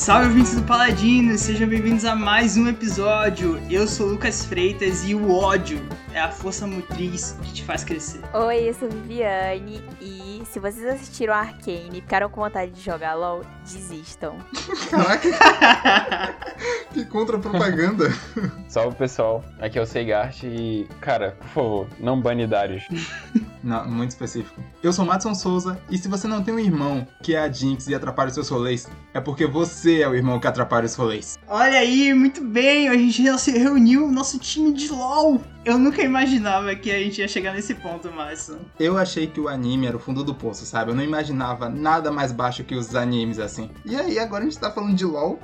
Salve ouvintes do Paladino, sejam bem-vindos a mais um episódio. Eu sou Lucas Freitas e o ódio é a força motriz que te faz crescer. Oi, eu sou Viviane e se vocês assistiram Arcane e ficaram com vontade de jogar LOL, desistam. Caraca! que contra-propaganda. Salve pessoal, aqui é o Seigart e, cara, por favor, não bane Darius. Não, muito específico. Eu sou Madison Souza e se você não tem um irmão que é a Jinx e atrapalha os seus rolês, é porque você é o irmão que atrapalha os rolês. Olha aí, muito bem, a gente se reuniu o nosso time de LOL. Eu nunca imaginava que a gente ia chegar nesse ponto, Madison. Eu achei que o anime era o fundo do poço, sabe? Eu não imaginava nada mais baixo que os animes assim. E aí, agora a gente tá falando de LOL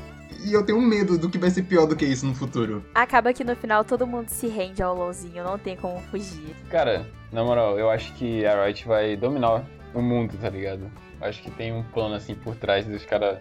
e eu tenho medo do que vai ser pior do que isso no futuro. Acaba que no final todo mundo se rende ao LOLzinho, não tem como fugir. Cara, na moral, eu acho que a Riot vai dominar o mundo, tá ligado? Acho que tem um plano assim por trás dos caras.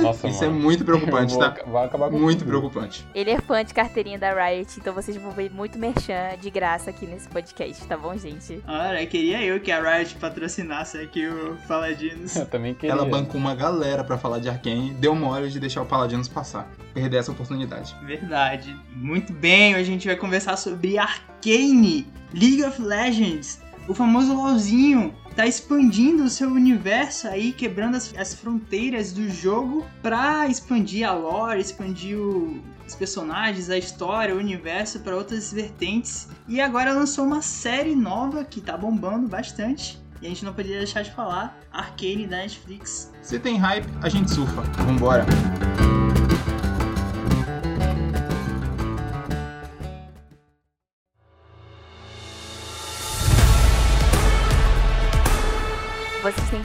Nossa, Isso é mano. muito preocupante, Vou tá? Vai acabar com Muito tudo. preocupante. Ele é fã de carteirinha da Riot, então vocês vão ver muito merchan de graça aqui nesse podcast, tá bom, gente? Olha, queria eu que a Riot patrocinasse aqui o Paladinos. Eu também queria. Ela bancou uma galera pra falar de Arkane, deu mole de deixar o Paladinos passar. Perder essa oportunidade. Verdade. Muito bem, hoje a gente vai conversar sobre Arcane, League of Legends, o famoso LoLzinho. Tá expandindo o seu universo aí, quebrando as, as fronteiras do jogo pra expandir a lore, expandir o- os personagens, a história, o universo pra outras vertentes. E agora lançou uma série nova que tá bombando bastante. E a gente não poderia deixar de falar, Arcane da Netflix. Se tem hype, a gente surfa. Vambora.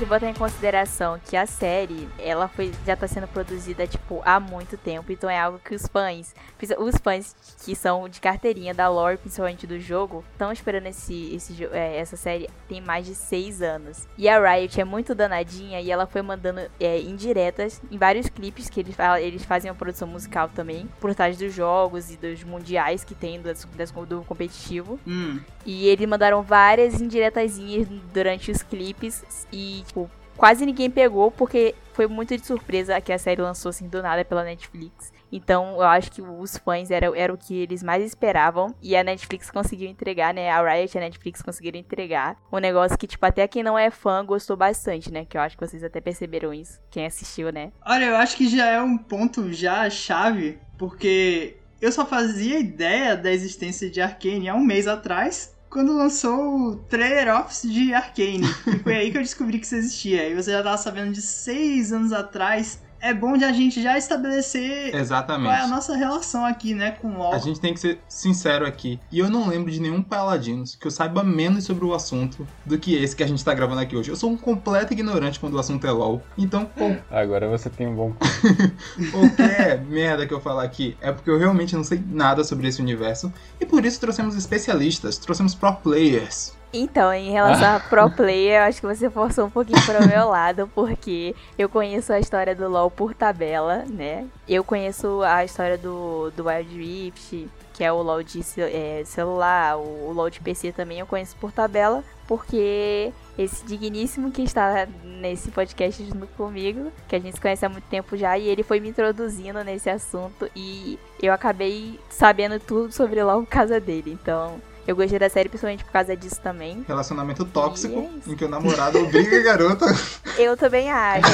Que botar em consideração que a série, ela foi, já tá sendo produzida, tipo, há muito tempo. Então é algo que os fãs, os fãs que são de carteirinha da lore, principalmente do jogo, estão esperando esse, esse, é, essa série tem mais de seis anos. E a Riot é muito danadinha e ela foi mandando é, indiretas em vários clipes que eles, eles fazem uma produção musical também, por trás dos jogos e dos mundiais que tem das, das- do competitivo. Hum, E eles mandaram várias indiretazinhas durante os clipes e, tipo, quase ninguém pegou porque foi muito de surpresa que a série lançou assim do nada pela Netflix. Então eu acho que os fãs era, era o que eles mais esperavam e a Netflix conseguiu entregar, né? A Riot e a Netflix conseguiram entregar um negócio que, tipo, até quem não é fã gostou bastante, né? Que eu acho que vocês até perceberam isso, quem assistiu, né? Olha, eu acho que já é um ponto já chave, porque eu só fazia ideia da existência de Arcane há um mês atrás, quando lançou o trailer office de Arcane. e foi aí que eu descobri que isso existia. E você já tava sabendo de seis anos atrás. É bom de a gente já estabelecer qual é a Exatamente. nossa relação aqui, né, com o LoL. A gente tem que ser sincero aqui. E eu não lembro de nenhum Paladinos que eu saiba menos sobre o assunto do que esse que a gente tá gravando aqui hoje. Eu sou um completo ignorante quando o assunto é LOL. Então, qual- Agora você tem um bom. qualquer merda que eu falar aqui é porque eu realmente não sei nada sobre esse universo. E por isso trouxemos especialistas, trouxemos pro players. Então, em relação a pro player, eu acho que você forçou um pouquinho para o meu lado, porque eu conheço a história do LoL por tabela, né? Eu conheço a história do, do Wild Rift, que é o LoL de é, celular, o, o LoL de PC também eu conheço por tabela, porque esse digníssimo que está nesse podcast junto comigo, que a gente se conhece há muito tempo já, e ele foi me introduzindo nesse assunto e eu acabei sabendo tudo sobre LoL por causa dele, então... Eu gostei da série principalmente por causa disso também. Relacionamento tóxico, é em que o namorado obriga a garota. Eu também acho.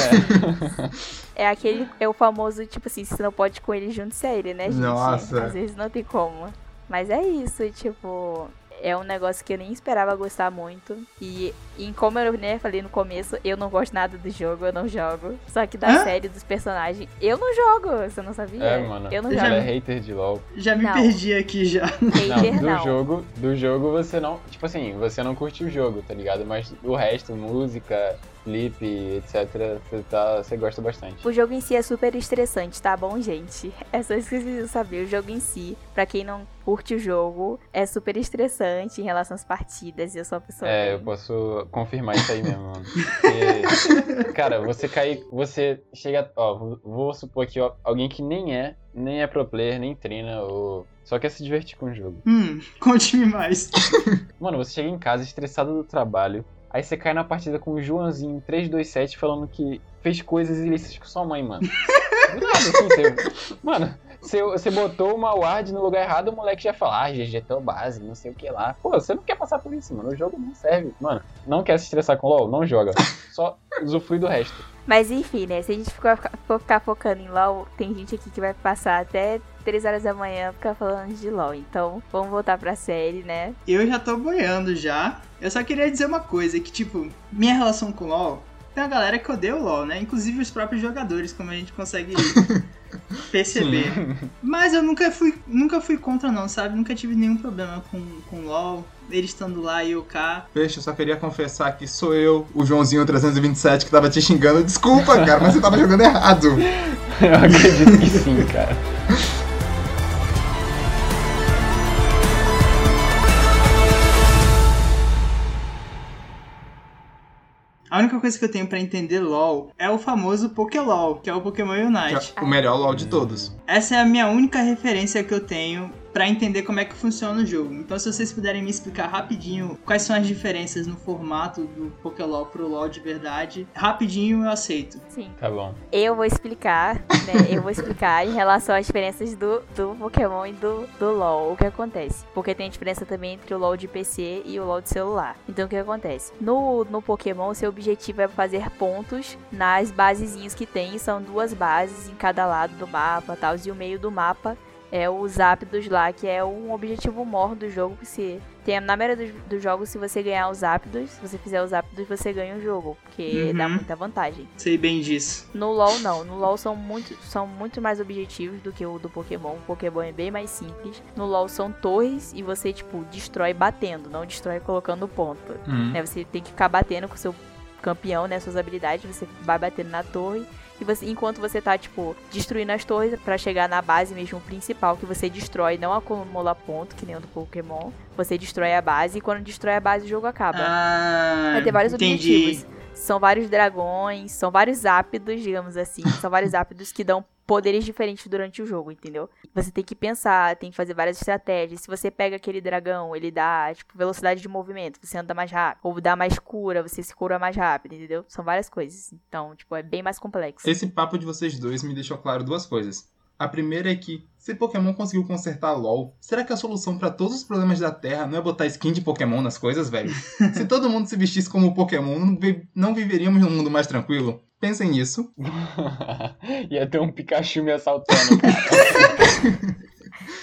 É aquele, é o famoso, tipo assim, você não pode ir com ele junto sem ele, né, gente? Nossa. Às vezes não tem como. Mas é isso, tipo, é um negócio que eu nem esperava gostar muito. E, e como eu né, falei no começo, eu não gosto nada do jogo, eu não jogo. Só que da Hã? série, dos personagens, eu não jogo, você não sabia? É, mano. Eu não Já Ela é jogo. hater de LOL. Já me Não. perdi aqui já. Hater, Não, do não. jogo, do jogo você não. Tipo assim, você não curte o jogo, tá ligado? Mas o resto, música, clipe, etc., você, tá, você gosta bastante. O jogo em si é super estressante, tá bom, gente? É só isso que vocês saber. O jogo em si, pra quem não curte o jogo, é super estressante em relação às partidas. E eu sou uma pessoa. É, eu bem- posso confirmar isso aí mesmo, mano. Porque, cara, você cai. Você chega. Ó, vou- vou supor aqui, ó, alguém que nem é, nem é pro player, nem treina, ou. Só quer se divertir com o jogo. Hum, conte-me mais. Mano, você chega em casa estressado do trabalho. Aí você cai na partida com o Joãozinho 327 falando que fez coisas ilícitas com sua mãe, mano. Nada, assim, você... Mano, você, você botou uma ward no lugar errado, o moleque já fala, ah, GG tão base, não sei o que lá. Pô, você não quer passar por isso, mano. O jogo não serve. Mano, não quer se estressar com LoL? Não joga. Só usufrui do resto. Mas enfim, né? Se a gente for ficar focando em LoL, tem gente aqui que vai passar até 3 horas da manhã ficar falando de LoL. Então, vamos voltar pra série, né? Eu já tô boiando já. Eu só queria dizer uma coisa, que tipo, minha relação com LoL, tem uma galera que odeia o LoL, né? Inclusive os próprios jogadores, como a gente consegue perceber. Sim. Mas eu nunca fui, nunca fui contra não, sabe? Nunca tive nenhum problema com, com LoL. Ele estando lá e eu cá. Peixe, eu só queria confessar que sou eu, o Joãozinho 327, que tava te xingando. Desculpa, cara, mas você tava jogando errado. Eu acredito que sim, cara. A única coisa que eu tenho pra entender LoL é o famoso Pokélol, que é o Pokémon Unite. É o melhor LOL de todos. Essa é a minha única referência que eu tenho pra entender como é que funciona o jogo. Então, se vocês puderem me explicar rapidinho quais são as diferenças no formato do Pokélol pro LoL de verdade, rapidinho eu aceito. Sim. Tá bom. Eu vou explicar, né? Eu vou explicar em relação às diferenças do, do Pokémon e do, do LoL, o que acontece. Porque tem diferença também entre o LoL de PC e o LoL de celular. Então, o que acontece? No, no Pokémon, seu objetivo é fazer pontos nas basezinhas que tem. São duas bases em cada lado do mapa, tal. E o meio do mapa é os Zapdos lá, que é um objetivo maior do jogo que se tem na maioria dos, dos jogos se você ganhar os Zapdos, se você fizer os Zapdos, você ganha o jogo, porque Uhum. dá muita vantagem. Sei bem disso. No LoL não, no LoL são muito, são muito mais objetivos do que o do Pokémon. O Pokémon é bem mais simples. No LoL são torres e você tipo destrói batendo, não destrói colocando ponto. Hum. Né? Você tem que ficar batendo com o seu campeão, né, suas habilidades, você vai batendo na torre e você, enquanto você tá tipo destruindo as torres pra chegar na base mesmo principal que você destrói, não acumula ponto que nem o do Pokémon. Você destrói a base e quando destrói a base o jogo acaba. Ah, Vai ter vários entendi. objetivos. São vários dragões, são vários ápidos, digamos assim. São vários ápidos que dão poderes diferentes durante o jogo, entendeu? Você tem que pensar, tem que fazer várias estratégias. Se você pega aquele dragão, ele dá, tipo, velocidade de movimento, você anda mais rápido. Ou dá mais cura, você se cura mais rápido, entendeu? São várias coisas. Então, tipo, é bem mais complexo. Esse papo de vocês dois me deixou claro duas coisas. A primeira é que, se Pokémon conseguiu consertar LoL, será que a solução pra todos os problemas da Terra não é botar skin de Pokémon nas coisas, velho? se todo mundo se vestisse como Pokémon, não, vi- não viveríamos num mundo mais tranquilo? Pensem nisso. Ia ter um Pikachu me assaltando, cara.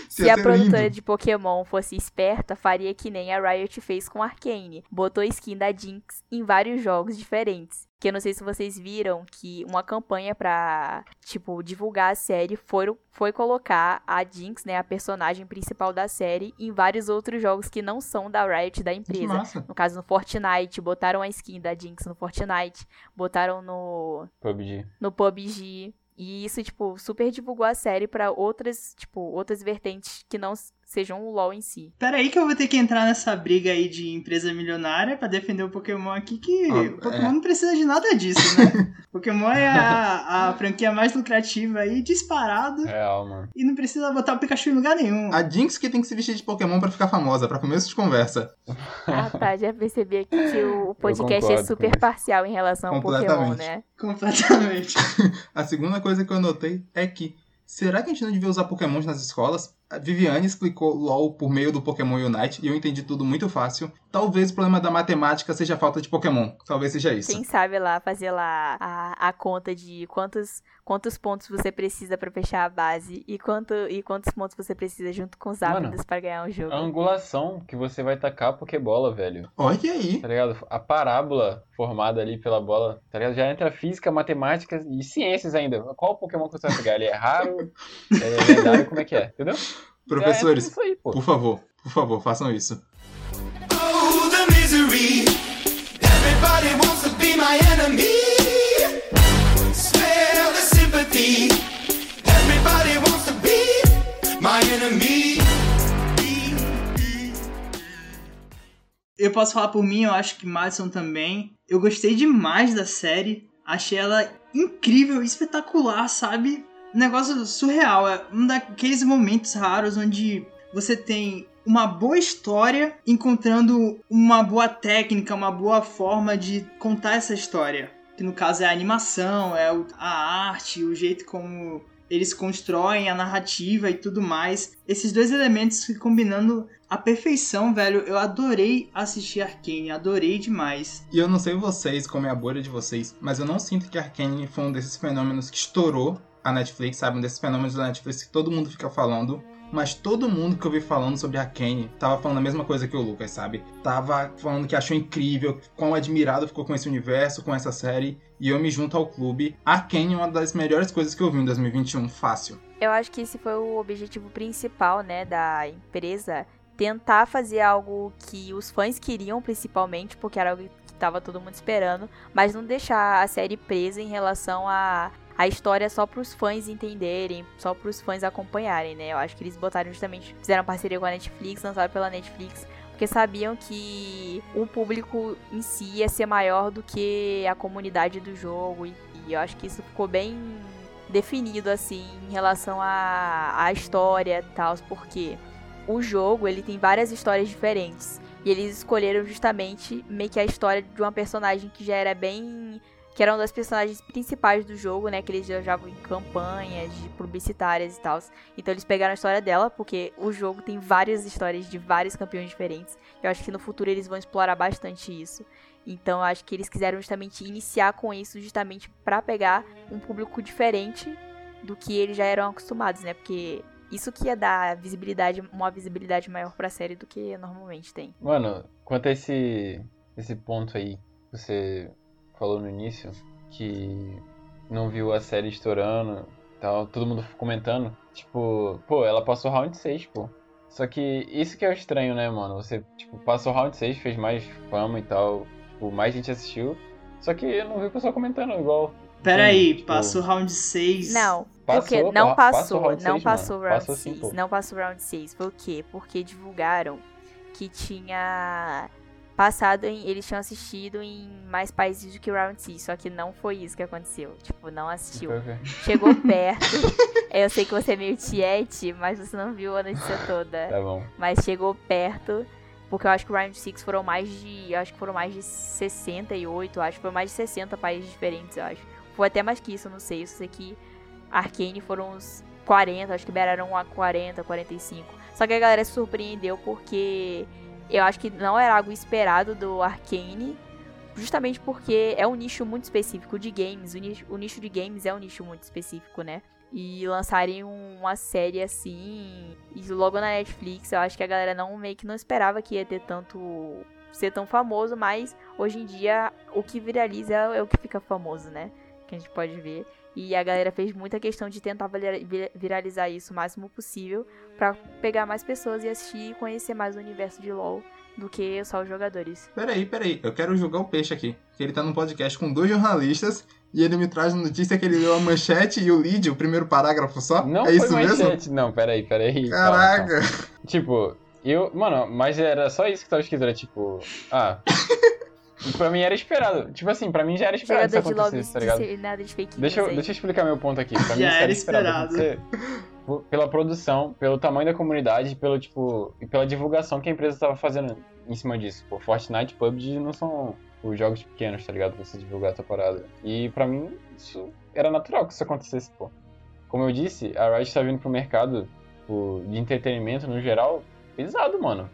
Se a produtora lindo. de Pokémon fosse esperta, faria que nem a Riot fez com Arcane. Botou skin da Jinx em vários jogos diferentes. Que eu não sei se vocês viram que uma campanha pra, tipo, divulgar a série foi, foi colocar a Jinx, né, a personagem principal da série, em vários outros jogos que não são da Riot, da empresa. massa. No caso, no Fortnite, botaram a skin da Jinx no Fortnite, botaram no, PUBG. no PUBG. E isso, tipo, super divulgou a série pra outras, tipo, outras vertentes que não sejam o LoL em si. Pera aí que eu vou ter que entrar nessa briga aí de empresa milionária pra defender o Pokémon aqui, que Ah, o Pokémon é. não precisa de nada disso, né? Pokémon é a, a franquia mais lucrativa aí, disparado, Real, mano. e não precisa botar o Pikachu em lugar nenhum. A Jinx que tem que se vestir de Pokémon pra ficar famosa, pra começo de conversa. Ah, tá, já percebi aqui que o podcast é super parcial em relação ao Pokémon, né? Completamente. A segunda coisa que eu notei é que, será que a gente não devia usar Pokémons nas escolas? A Viviane explicou LOL por meio do Pokémon Unite e eu entendi tudo muito fácil. Talvez o problema da matemática seja a falta de Pokémon. Talvez seja isso. Quem sabe lá fazer lá a, a conta de quantos, quantos pontos você precisa pra fechar a base e, quanto, e quantos pontos você precisa junto com os ápidos pra ganhar o jogo. A angulação que você vai tacar a Pokébola, velho. Olha aí. Tá ligado? A parábola formada ali pela bola, tá ligado? Já entra física, matemática e ciências ainda. Qual Pokémon que você vai pegar? Ele é raro? É lendário? Como é que é? Entendeu? Professores, pô. por favor, por favor, façam isso. My enemy. Spare the sympathy. Everybody wants to be my enemy. Eu posso falar por mim, eu acho que Madison também. Eu gostei demais da série. Achei ela incrível, espetacular, sabe? Um negócio surreal. É um daqueles momentos raros onde você tem uma boa história encontrando uma boa técnica, uma boa forma de contar essa história. que no caso é a animação, é a arte, o jeito como eles constroem a narrativa e tudo mais. Esses dois elementos se combinando à perfeição, velho. Eu adorei assistir Arcane, adorei demais. E eu não sei vocês, como é a bolha de vocês, mas eu não sinto que Arcane foi um desses fenômenos que estourou a Netflix, sabe? Um desses fenômenos da Netflix que todo mundo fica falando. Mas todo mundo que eu vi falando sobre Arcane tava falando a mesma coisa que o Lucas, sabe? Tava falando que achou incrível, quão admirado ficou com esse universo, com essa série. E eu me junto ao clube. Arcane é uma das melhores coisas que eu vi em 2021, fácil. Eu acho que esse foi o objetivo principal, né, da empresa. Tentar fazer algo que os fãs queriam, principalmente, porque era algo que tava todo mundo esperando. Mas não deixar a série presa em relação a a história só pros fãs entenderem, só pros fãs acompanharem, né? Eu acho que eles botaram justamente, fizeram parceria com a Netflix, lançaram pela Netflix, porque sabiam que o público em si ia ser maior do que a comunidade do jogo. E, e eu acho que isso ficou bem definido, assim, em relação à, à história e tal, porque o jogo, ele tem várias histórias diferentes. E eles escolheram justamente meio que a história de uma personagem que já era bem que era uma das personagens principais do jogo, né? Que eles já usavam em campanhas de publicitárias e tal. Então eles pegaram a história dela, porque o jogo tem várias histórias de vários campeões diferentes. Eu acho que no futuro eles vão explorar bastante isso. Então acho que eles quiseram justamente iniciar com isso, justamente para pegar um público diferente do que eles já eram acostumados, né? Porque isso que ia dar visibilidade, uma visibilidade maior pra série do que normalmente tem. Mano, quanto a esse, esse ponto aí você falou no início, que não viu a série estourando e tal, todo mundo comentando, tipo, pô, ela passou round 6, pô. Só que isso que é o estranho, né, mano? Você, tipo, passou round 6, fez mais fama e tal, tipo, mais gente assistiu, só que eu não vi o pessoal comentando igual. Pera aí, Tipo, passou round 6. Não, Passou, porque não pa- passou, passou não seis, passou mano. round Passou sim, 6, pô. não passou round 6. Por quê? Porque divulgaram que tinha passado em, eles tinham assistido em mais países do que round 6, só que não foi isso que aconteceu. Tipo, não assistiu. Foi o quê? Chegou perto. Eu sei que você é meio tiete, mas você não viu a notícia toda. Tá bom. Mas chegou perto, porque eu acho que o Round 6 foram mais de. Eu acho que foram mais de 68, eu acho que foram mais de 60 países diferentes, eu acho. Foi até mais que isso, eu não sei. Eu sei que Arcane foram uns 40, acho que beiraram a 40, 45. Só que a galera se surpreendeu porque eu acho que não era algo esperado do Arcane. Justamente porque é um nicho muito específico de games. O nicho, o nicho de games é um nicho muito específico, né? e lançarem uma série assim e logo na Netflix eu acho que a galera não meio que não esperava que ia ter tanto ser tão famoso mas hoje em dia o que viraliza é o que fica famoso né que a gente pode ver e a galera fez muita questão de tentar vira- vira- viralizar isso o máximo possível pra pegar mais pessoas e assistir e conhecer mais o universo de LoL do que só os jogadores Peraí, peraí, eu quero julgar o peixe aqui. Que ele tá num podcast com dois jornalistas e ele me traz a notícia que ele leu a manchete e o lead, o primeiro parágrafo só. Não é foi isso mesmo? manchete. Não, peraí, peraí. calma, Caraca! calma. Tipo, eu. Mano, mas era só isso que tava escrito, era tipo. Ah. pra mim era esperado. Tipo assim, pra mim já era esperado isso jogador acontecer, tá ligado? nada de fake Deixa eu, deixa eu explicar meu ponto aqui. Pra mim Já isso era esperado. esperado. acontecer Pela produção, pelo tamanho da comunidade, pelo tipo. E pela divulgação que a empresa tava fazendo em cima disso. Pô, Fortnite e PUBG não são os jogos pequenos, tá ligado? Pra você divulgar a tua parada. E pra mim, isso era natural que isso acontecesse, pô. Como eu disse, a Riot tá vindo pro mercado tipo, de entretenimento no geral pesado, mano.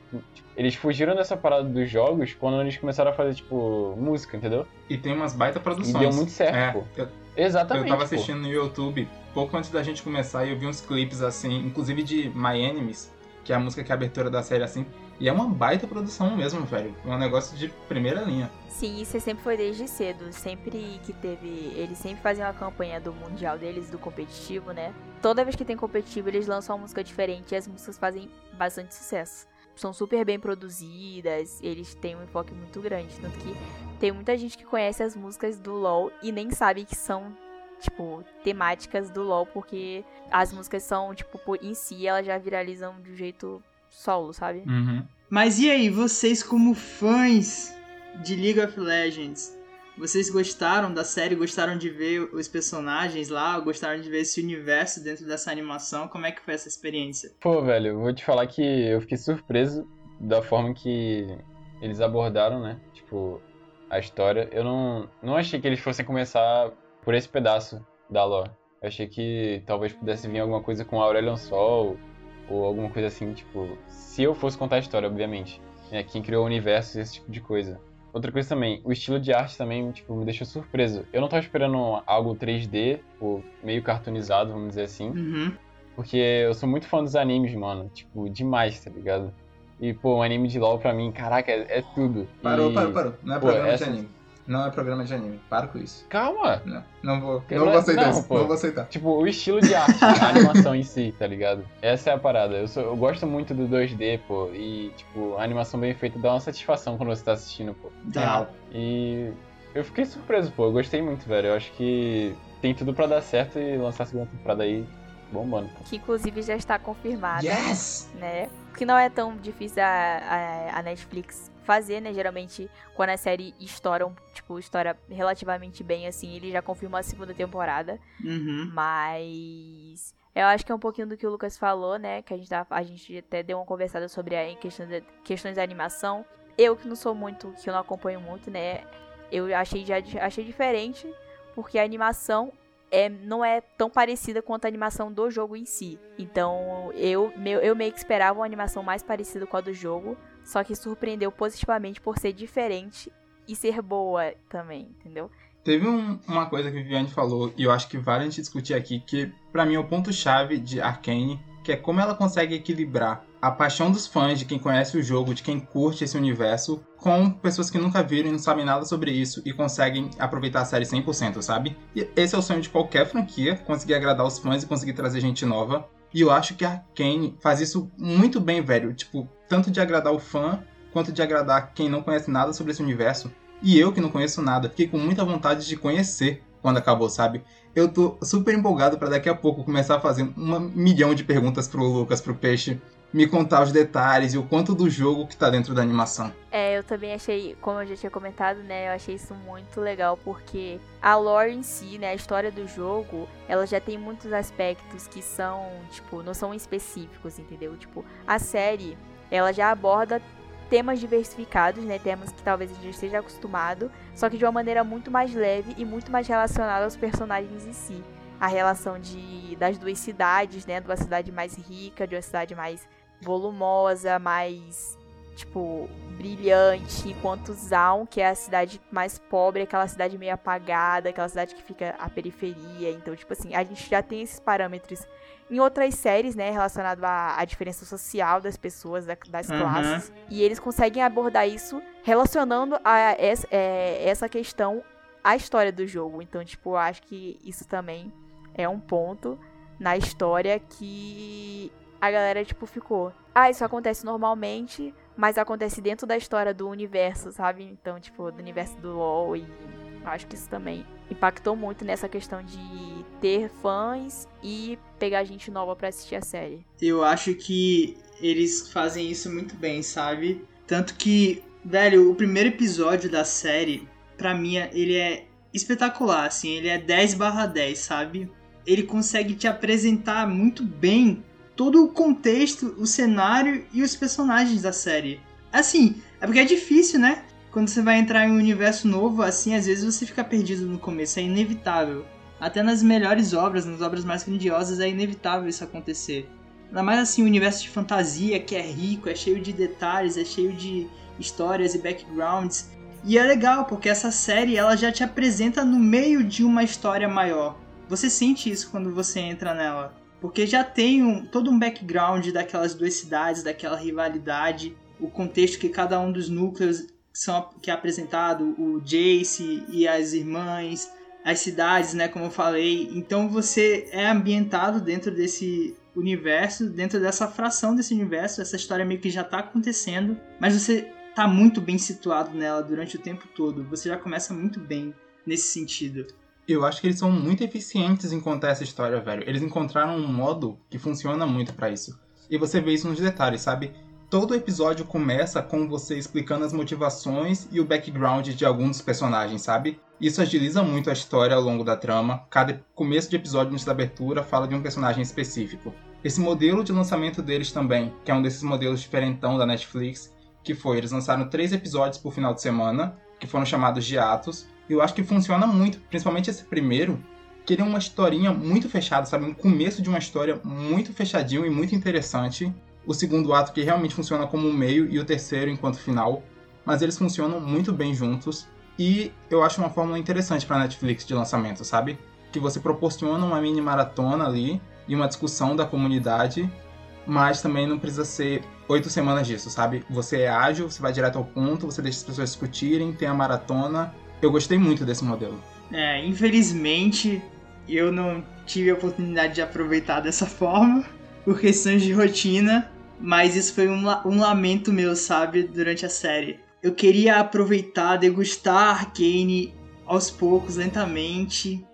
Eles fugiram dessa parada dos jogos quando eles começaram a fazer, tipo, música, entendeu? E tem umas baita E produções. deu muito certo, É, pô. eu, Exatamente. eu tava pô. assistindo no YouTube pouco antes da gente começar e eu vi uns clipes assim, inclusive de My Enemies, que é a música que é a abertura da série assim. E é uma baita produção mesmo, velho. É um negócio de primeira linha. Sim, isso sempre foi desde cedo. Sempre que teve. Eles sempre faziam a campanha do mundial deles, do competitivo, né? Toda vez que tem competitivo, eles lançam uma música diferente e as músicas fazem bastante sucesso. São super bem produzidas, eles têm um enfoque muito grande. Tanto que tem muita gente que conhece as músicas do LoL e nem sabe que são, tipo, temáticas do LoL, porque as músicas são, tipo, em si, elas já viralizam de um jeito solo, sabe? Uhum. Mas e aí, vocês como fãs de League of Legends, vocês gostaram da série? Gostaram de ver os personagens lá? Gostaram de ver esse universo dentro dessa animação? Como é que foi essa experiência? Pô, velho, eu vou te falar que eu fiquei surpreso da forma que eles abordaram, né? Tipo, a história, eu não, não achei que eles fossem começar por esse pedaço da lore. Eu achei que talvez pudesse vir alguma coisa com Aurelion Sol, ou alguma coisa assim, tipo, se eu fosse contar a história, obviamente. Né? Quem criou o universo e esse tipo de coisa. Outra coisa também, o estilo de arte também, tipo, me deixou surpreso. Eu não tava esperando algo 3D, tipo, meio cartoonizado, vamos dizer assim. Uhum. Porque eu sou muito fã dos animes, mano. Tipo, demais, tá ligado? E, pô, um anime de LoL pra mim, caraca, é, é tudo. Parou, E- parou, parou. Não é Pô, programa essa- de anime. Não é programa de anime. Para com isso. Calma! Não, não vou. Eu Não não- vou aceitar não, isso. pô. Não vou aceitar. Tipo, o estilo de arte, a animação em si, tá ligado? Essa é a parada. Eu, sou- eu gosto muito do 2D, pô. E, tipo, a animação bem feita dá uma satisfação quando você tá assistindo, pô. Dá. E eu fiquei surpreso, pô. Eu gostei muito, velho. Eu acho que tem tudo pra dar certo e lançar a segunda temporada aí bombando, pô. Que inclusive já está confirmada. Yes! né? Que não é tão difícil a, a, a Netflix fazer, né? Geralmente, quando a série estoura, tipo, estoura relativamente bem, assim, ele já confirma a segunda temporada. Uhum. Mas eu acho que é um pouquinho do que o Lucas falou, né? Que a gente, tá, a gente até deu uma conversada sobre a, questão de, questões da animação. Eu que não sou muito, que eu não acompanho muito, né? Eu achei já achei diferente, porque a animação é, não é tão parecida quanto a animação do jogo em si. Então eu, meu, eu meio que esperava uma animação mais parecida com a do jogo, só que surpreendeu positivamente por ser diferente e ser boa também, entendeu? Teve um- uma coisa que o Viviane falou, e eu acho que vale a gente discutir aqui, que pra mim é o ponto-chave de Arcane, que é como ela consegue equilibrar a paixão dos fãs, de quem conhece o jogo, de quem curte esse universo, com pessoas que nunca viram e não sabem nada sobre isso e conseguem aproveitar a série 100%, sabe? E esse é o sonho de qualquer franquia, conseguir agradar os fãs e conseguir trazer gente nova. E eu acho que a Arcane faz isso muito bem, velho. Tipo, tanto de agradar o fã, quanto de agradar quem não conhece nada sobre esse universo. E eu, que não conheço nada, fiquei com muita vontade de conhecer quando acabou, sabe? Eu tô super empolgado pra daqui a pouco começar a fazer um milhão de perguntas pro Lucas, pro Peixe, me contar os detalhes e o quanto do jogo que tá dentro da animação. É, eu também achei, como eu já tinha comentado, né, eu achei isso muito legal porque a lore em si, né, a história do jogo, ela já tem muitos aspectos que são, tipo, não são específicos, entendeu? Tipo, a série, ela já aborda temas diversificados, né, temas que talvez a gente esteja acostumado, só que de uma maneira muito mais leve e muito mais relacionada aos personagens em si. A relação de, das duas cidades, né, de uma cidade mais rica, de uma cidade mais volumosa, mais tipo, brilhante, enquanto Zaun, que é a cidade mais pobre, aquela cidade meio apagada, aquela cidade que fica à periferia. Então, tipo assim, a gente já tem esses parâmetros em outras séries, né, relacionado à, à diferença social das pessoas, da- das Uhum. classes. E eles conseguem abordar isso relacionando a essa, é, essa questão à história do jogo. Então, tipo, eu acho que isso também é um ponto na história que a galera, tipo, ficou. Ah, isso acontece normalmente, mas acontece dentro da história do universo, sabe? Então, tipo, do universo do LoL e acho que isso também impactou muito nessa questão de ter fãs e pegar gente nova pra assistir a série. Eu acho que eles fazem isso muito bem, sabe? Tanto que, velho, o primeiro episódio da série, pra mim, ele é espetacular, assim, ele é 10 barra 10, sabe? Ele consegue te apresentar muito bem todo o contexto, o cenário e os personagens da série. Assim, é porque é difícil, né? Quando você vai entrar em um universo novo, assim, às vezes você fica perdido no começo, é inevitável. Até nas melhores obras, nas obras mais grandiosas, é inevitável isso acontecer. Ainda mais assim, o universo de fantasia, que é rico, é cheio de detalhes, é cheio de histórias e backgrounds. E é legal, porque essa série ela já te apresenta no meio de uma história maior. Você sente isso quando você entra nela. Porque já tem um, todo um background daquelas duas cidades, daquela rivalidade, o contexto que cada um dos núcleos são, que é apresentado, o Jace e as irmãs, as cidades, né, como eu falei. Então você é ambientado dentro desse universo, dentro dessa fração desse universo, essa história meio que já tá acontecendo, mas você tá muito bem situado nela durante o tempo todo. Você já começa muito bem nesse sentido. Eu acho que eles são muito eficientes em contar essa história, velho. Eles encontraram um modo que funciona muito pra isso. E você vê isso nos detalhes, sabe? Todo episódio começa com você explicando as motivações e o background de alguns dos personagens, sabe? Isso agiliza muito a história ao longo da trama. Cada começo de episódio antes da abertura fala de um personagem específico. Esse modelo de lançamento deles também, que é um desses modelos diferentão da Netflix, que foi, eles lançaram três episódios por final de semana, que foram chamados de atos. Eu acho que funciona muito, principalmente esse primeiro, que ele é uma historinha muito fechada, sabe? Um começo de uma história muito fechadinho e muito interessante. O segundo ato que realmente funciona como um meio e o terceiro enquanto final. Mas eles funcionam muito bem juntos. E eu acho uma fórmula interessante para Netflix de lançamento, sabe? Que você proporciona uma mini maratona ali e uma discussão da comunidade, mas também não precisa ser oito semanas disso, sabe? Você é ágil, você vai direto ao ponto, você deixa as pessoas discutirem, tem a maratona. Eu gostei muito desse modelo. É, infelizmente eu não tive a oportunidade de aproveitar dessa forma por questões de rotina, mas isso foi um, um lamento meu, sabe, durante a série. Eu queria aproveitar, degustar Arcane aos poucos, lentamente,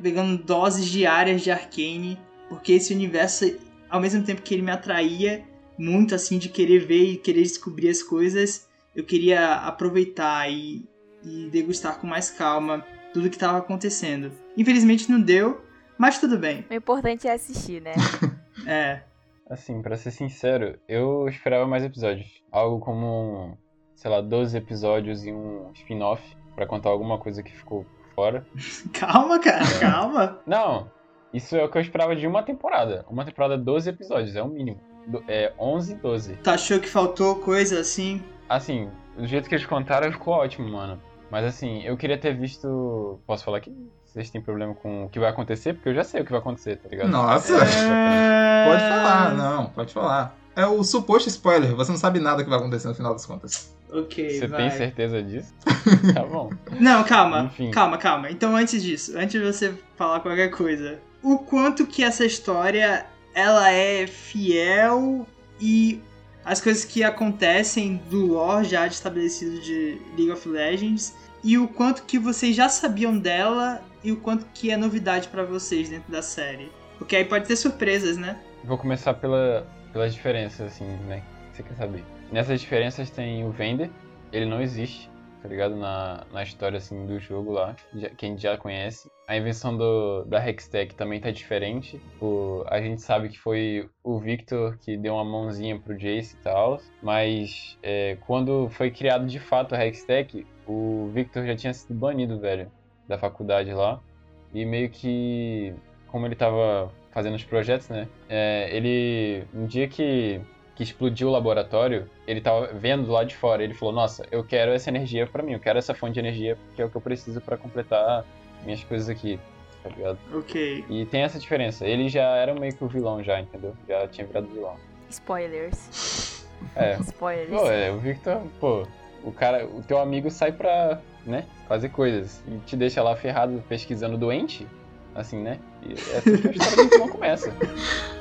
pegando doses diárias de Arcane, porque esse universo, ao mesmo tempo que ele me atraía muito, assim, de querer ver e querer descobrir as coisas, eu queria aproveitar e, e degustar com mais calma tudo que estava acontecendo. Infelizmente não deu, mas tudo bem. O importante é assistir, né? É, Assim, pra ser sincero, eu esperava mais episódios. Algo como, sei lá, 12 episódios e um spin-off pra contar alguma coisa que ficou fora. calma, cara, calma. Não, isso é o que eu esperava de uma temporada. Uma temporada, 12 episódios, é o mínimo. Do- É 11, 12. Tu achou que faltou coisa assim? Assim, do jeito que eles contaram, ficou ótimo, mano. Mas assim, eu queria ter visto. Posso falar que vocês têm problema com o que vai acontecer? Porque eu já sei o que vai acontecer, tá ligado? Nossa! É... Pode falar, não, pode falar. É o suposto spoiler, você não sabe nada que vai acontecer no final das contas. Ok, Você vai. tem certeza disso? tá bom. Não, calma, Enfim. calma, calma. Então antes disso, antes de você falar qualquer coisa, o quanto que essa história ela é fiel e as coisas que acontecem do lore já estabelecido de League of Legends e o quanto que vocês já sabiam dela e o quanto que é novidade pra vocês dentro da série. Porque aí pode ter surpresas, né? Vou começar pela, pelas diferenças, assim, né? Você quer saber. Nessas diferenças tem o Vender, ele não existe, tá ligado? Na, na história, assim, do jogo lá, já, que a gente já conhece. A invenção do, da Hextech também tá diferente. O, a gente sabe que foi o Victor que deu uma mãozinha pro Jace e tal, mas é, quando foi criado de fato a Hextech, o Victor já tinha sido banido, velho, da faculdade lá. E meio que, como ele tava fazendo os projetos, né? É, ele, um dia que, que explodiu o laboratório, ele tava vendo lá de fora. Ele falou: Nossa, eu quero essa energia pra mim, eu quero essa fonte de energia, que é o que eu preciso pra completar minhas coisas aqui, tá ligado? Ok. E tem essa diferença. Ele já era meio que o vilão, já, entendeu? Já tinha virado vilão. Spoilers. É. Spoilers. Pô, é, o Victor, pô, o cara, o teu amigo sai pra, né, fazer coisas e te deixa lá ferrado pesquisando doente, assim, né? E essa é a história que não começa.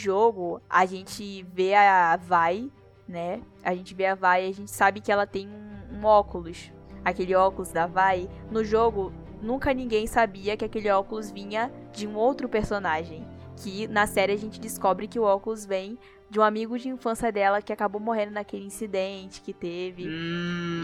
jogo, a gente vê a Vai, né? A gente vê a Vai e a gente sabe que ela tem um, um óculos. Aquele óculos da Vai. No jogo, nunca ninguém sabia que aquele óculos vinha de um outro personagem. Que na série a gente descobre que o óculos vem de um amigo de infância dela que acabou morrendo naquele incidente que teve. Hum.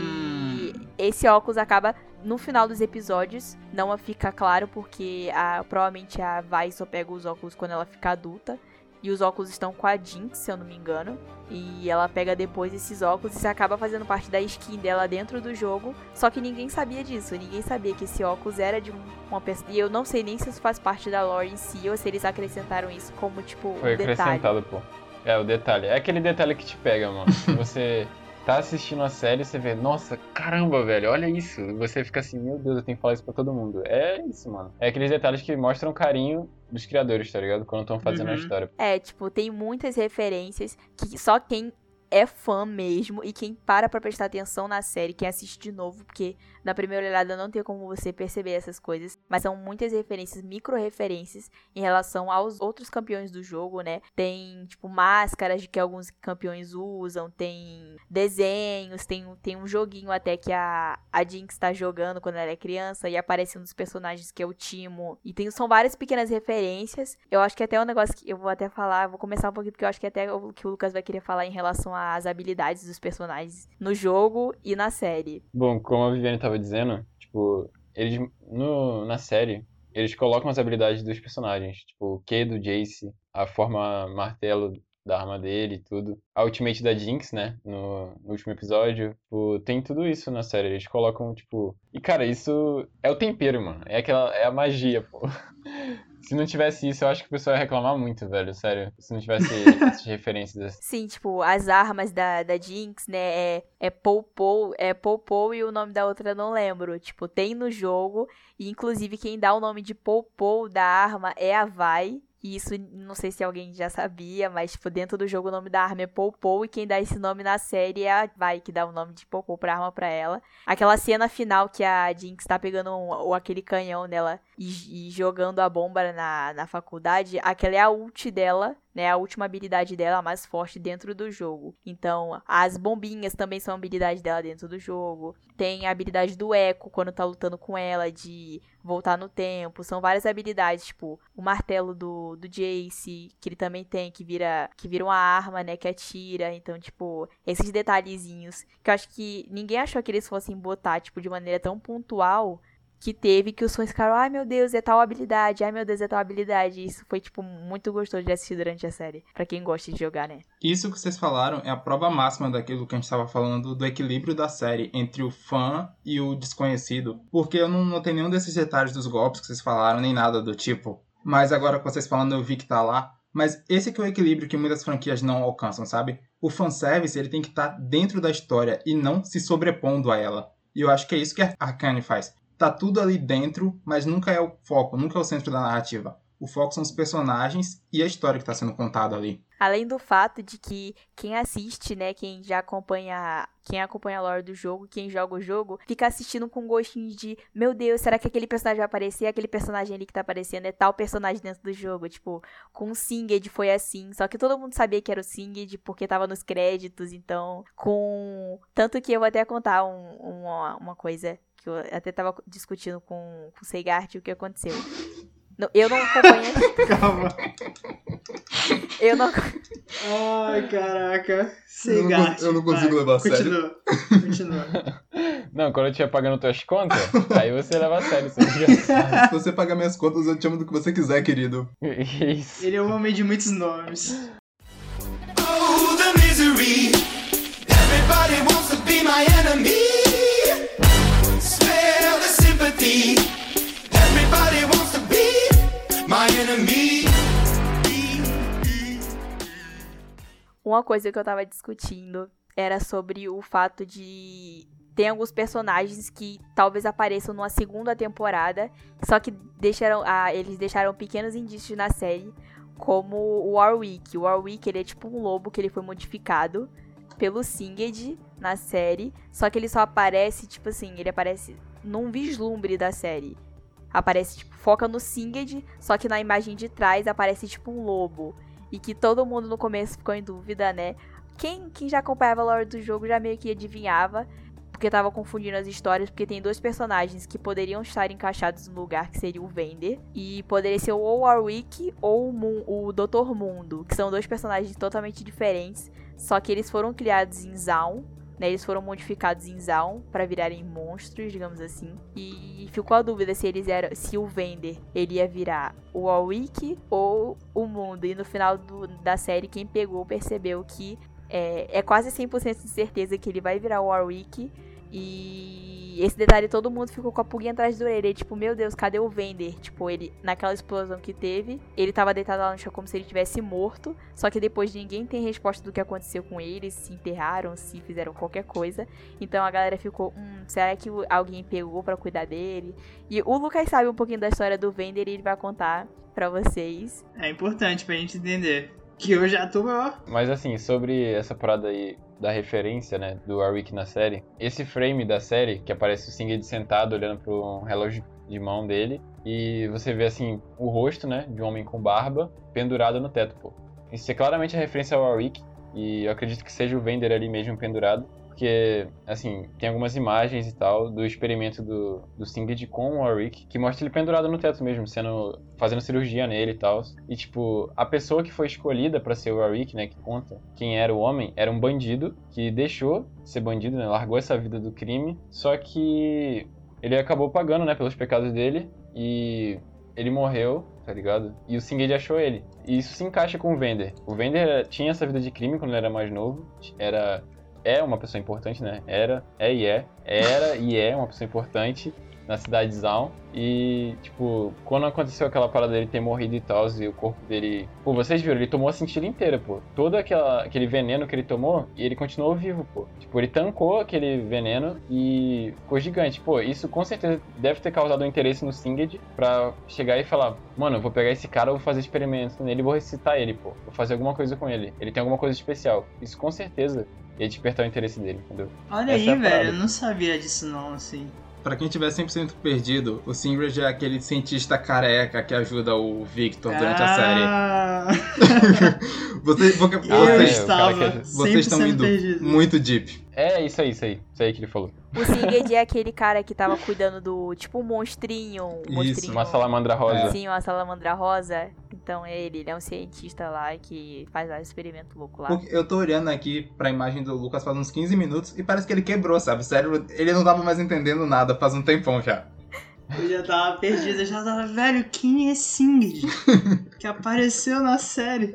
E esse óculos acaba no final dos episódios, não fica claro porque a, provavelmente a Vai só pega os óculos quando ela fica adulta. E os óculos estão com a Jinx, se eu não me engano. E ela pega depois esses óculos e se acaba fazendo parte da skin dela dentro do jogo. Só que ninguém sabia disso. Ninguém sabia que esse óculos era de um- uma pessoa. E eu não sei nem se isso faz parte da lore em si ou se eles acrescentaram isso como, tipo, Foi um detalhe. acrescentado, pô. É, o detalhe. É aquele detalhe que te pega, mano. Você tá assistindo a série e você vê, nossa, caramba, velho, olha isso. E você fica assim, meu Deus, eu tenho que falar isso pra todo mundo. É isso, mano. É aqueles detalhes que mostram carinho dos criadores, tá ligado? Quando estão fazendo a Uhum. história. É, tipo, tem muitas referências que só quem é fã mesmo e quem para pra prestar atenção na série, quem assiste de novo, porque na primeira olhada não tem como você perceber essas coisas, mas são muitas referências, micro-referências em relação aos outros campeões do jogo, né? Tem, tipo, máscaras de que alguns campeões usam, tem desenhos, tem, tem um joguinho até que a, a Jinx tá jogando quando ela é criança e aparece um dos personagens que é o Timo. E tem, são várias pequenas referências. Eu acho que até um negócio que eu vou até falar, vou começar um pouquinho porque eu acho que até o que o Lucas vai querer falar em relação às habilidades dos personagens no jogo e na série. Bom, como a Viviane tava dizendo, tipo, eles no, na série, eles colocam as habilidades dos personagens, tipo, o Q do Jace, a forma martelo da arma dele e tudo. A ultimate da Jinx, né, no, no último episódio, tipo, tem tudo isso na série. Eles colocam, tipo... E, cara, isso é o tempero, mano. É aquela... É a magia, pô. Se não tivesse isso, eu acho que o pessoal ia reclamar muito, velho. Sério. Se não tivesse essas referências. assim. Sim, tipo, as armas da, da Jinx, né, é, é Poupou, é Poupou e o nome da outra eu não lembro. Tipo, tem no jogo, e inclusive quem dá o nome de Poupou da arma é a Vai. E isso, não sei se alguém já sabia, mas, tipo, dentro do jogo o nome da arma é Poupou, e quem dá esse nome na série é a Vai, que dá o nome de Poupou pra arma pra ela. Aquela cena final que a Jinx tá pegando um, aquele canhão nela e, e jogando a bomba na, na faculdade, aquela é a ult dela, né? A última habilidade dela, mais forte dentro do jogo. Então, as bombinhas também são habilidade dela dentro do jogo. Tem a habilidade do Echo quando tá lutando com ela, de voltar no tempo. São várias habilidades, tipo, o martelo do, do Jace, que ele também tem, que vira, que vira uma arma, né? Que atira. Então, tipo, esses detalhezinhos que eu acho que ninguém achou que eles fossem botar, tipo, de maneira tão pontual que teve que os fãs ficaram, ai meu Deus, é tal habilidade, ai meu Deus, é tal habilidade. Isso foi, tipo, muito gostoso de assistir durante a série. Pra quem gosta de jogar, né? Isso que vocês falaram é a prova máxima daquilo que a gente estava falando do equilíbrio da série entre o fã e o desconhecido. Porque eu não notei nenhum desses detalhes dos golpes que vocês falaram, nem nada do tipo. Mas agora com vocês falando, eu vi que tá lá. Mas esse que é o equilíbrio que muitas franquias não alcançam, sabe? O fanservice, ele tem que estar dentro da história e não se sobrepondo a ela. E eu acho que é isso que a Arcane faz. Tá tudo ali dentro, mas nunca é o foco, nunca é o centro da narrativa. O foco são os personagens e a história que está sendo contada ali. Além do fato de que quem assiste, né, quem já acompanha, quem acompanha a lore do jogo, quem joga o jogo, fica assistindo com gostinho de, meu Deus, será que aquele personagem vai aparecer? Aquele personagem ali que tá aparecendo é tal personagem dentro do jogo, tipo, com o Singed foi assim, só que todo mundo sabia que era o Singed porque tava nos créditos, então, com tanto que eu vou até contar um- uma, uma coisa que eu até tava discutindo com, com o Seigart o que aconteceu. Não, Eu não acompanhei. Calma. Eu não. Ai, caraca. Eu não cons- eu não consigo levar a sério. Continua. Continua. Não, quando eu estiver pagando tuas contas, aí você leva a sério, você. Se você pagar minhas contas, eu te chamo do que você quiser, querido. Isso. Ele é um homem de muitos nomes. Oh, the misery. Everybody wants to be my enemy. Spare the sympathy. Uma coisa que eu tava discutindo era sobre o fato de. Tem alguns personagens que talvez apareçam numa segunda temporada, só que deixaram, ah, eles deixaram pequenos indícios na série, como o Warwick. O Warwick ele é tipo um lobo que ele foi modificado pelo Singed na série, só que ele só aparece, tipo assim, ele aparece num vislumbre da série. Aparece, tipo, foca no Singed, só que na imagem de trás aparece tipo um lobo. E que todo mundo no começo ficou em dúvida, né? Quem, quem já acompanhava a lore do jogo já meio que adivinhava, porque tava confundindo as histórias, porque tem dois personagens que poderiam estar encaixados no lugar, que seria o Vender, e poderia ser ou o Warwick ou o, Moon, o Dr. Mundo, que são dois personagens totalmente diferentes, só que eles foram criados em Zaun, né? Eles foram modificados em Zaun para virarem monstros, digamos assim. E ficou a dúvida se eles eram, se o Vender ele ia virar o Warwick ou o Mundo. E no final do- da série quem pegou percebeu que é, é quase 100% de certeza que ele vai virar o Warwick. E esse detalhe todo mundo ficou com a pulguinha atrás da orelha. Tipo, meu Deus, cadê o Vender? Tipo, ele, naquela explosão que teve, ele tava deitado lá no chão como se ele tivesse morto. Só que depois ninguém tem resposta do que aconteceu com ele, se enterraram, se fizeram qualquer coisa. Então a galera ficou, hum, será que alguém pegou pra cuidar dele? E o Lucas sabe um pouquinho da história do Vender e ele vai contar pra vocês. É importante pra gente entender. Que eu já tô, ó. Mas assim, sobre essa parada aí da referência, né, do Warwick na série, esse frame da série, que aparece o Singed sentado olhando pro relógio de mão dele, e você vê assim, o rosto, né, de um homem com barba, pendurado no teto, pô. Isso é claramente a referência ao Warwick, e eu acredito que seja o Vender ali mesmo pendurado, porque, assim, tem algumas imagens e tal do experimento do, do Singed com o Warwick, que mostra ele pendurado no teto mesmo, sendo fazendo cirurgia nele e tal. E, tipo, a pessoa que foi escolhida para ser o Warwick, né, que conta quem era o homem, era um bandido que deixou de ser bandido, né, largou essa vida do crime, só que ele acabou pagando, né, pelos pecados dele e ele morreu, tá ligado? E o Singed achou ele. E isso se encaixa com o Vender. O Vender tinha essa vida de crime quando ele era mais novo, era é uma pessoa importante, né? Era, é e é. Era e é uma pessoa importante na cidade de Zaun. E, tipo, quando aconteceu aquela parada dele ter morrido e tal, e o corpo dele. Pô, vocês viram, ele tomou a cintilha inteira, pô. Todo aquela, aquele veneno que ele tomou, e ele continuou vivo, pô. Tipo, ele tancou aquele veneno e ficou gigante. Pô, isso com certeza deve ter causado um interesse no Singed pra chegar e falar: Mano, eu vou pegar esse cara, vou fazer experimentos nele vou recitar ele, pô. Vou fazer alguma coisa com ele. Ele tem alguma coisa especial. Isso com certeza ia despertar o interesse dele, entendeu? Olha Essa aí, é velho, eu não sabia disso não, assim. Pra quem tiver 100% perdido, o Singed é aquele cientista careca que ajuda o Victor durante a série. Ah, Vocês, porque, eu Ah, é, o cara estava vocês estão 100% indo perdido. muito deep. É isso aí, isso aí. Isso aí que ele falou. O Singed é aquele cara que tava cuidando do, tipo, um monstrinho. Um Isso, monstrinho. Uma salamandra rosa. Sim, uma salamandra rosa. Então é ele, ele é um cientista lá que faz vários experimentos loucos lá. Porque eu tô olhando aqui pra imagem do Lucas faz uns 15 minutos e parece que ele quebrou, sabe? Sério, ele não tava mais entendendo nada faz um tempão já. Eu já tava perdido, eu já tava, velho, quem é Singed? que apareceu na série.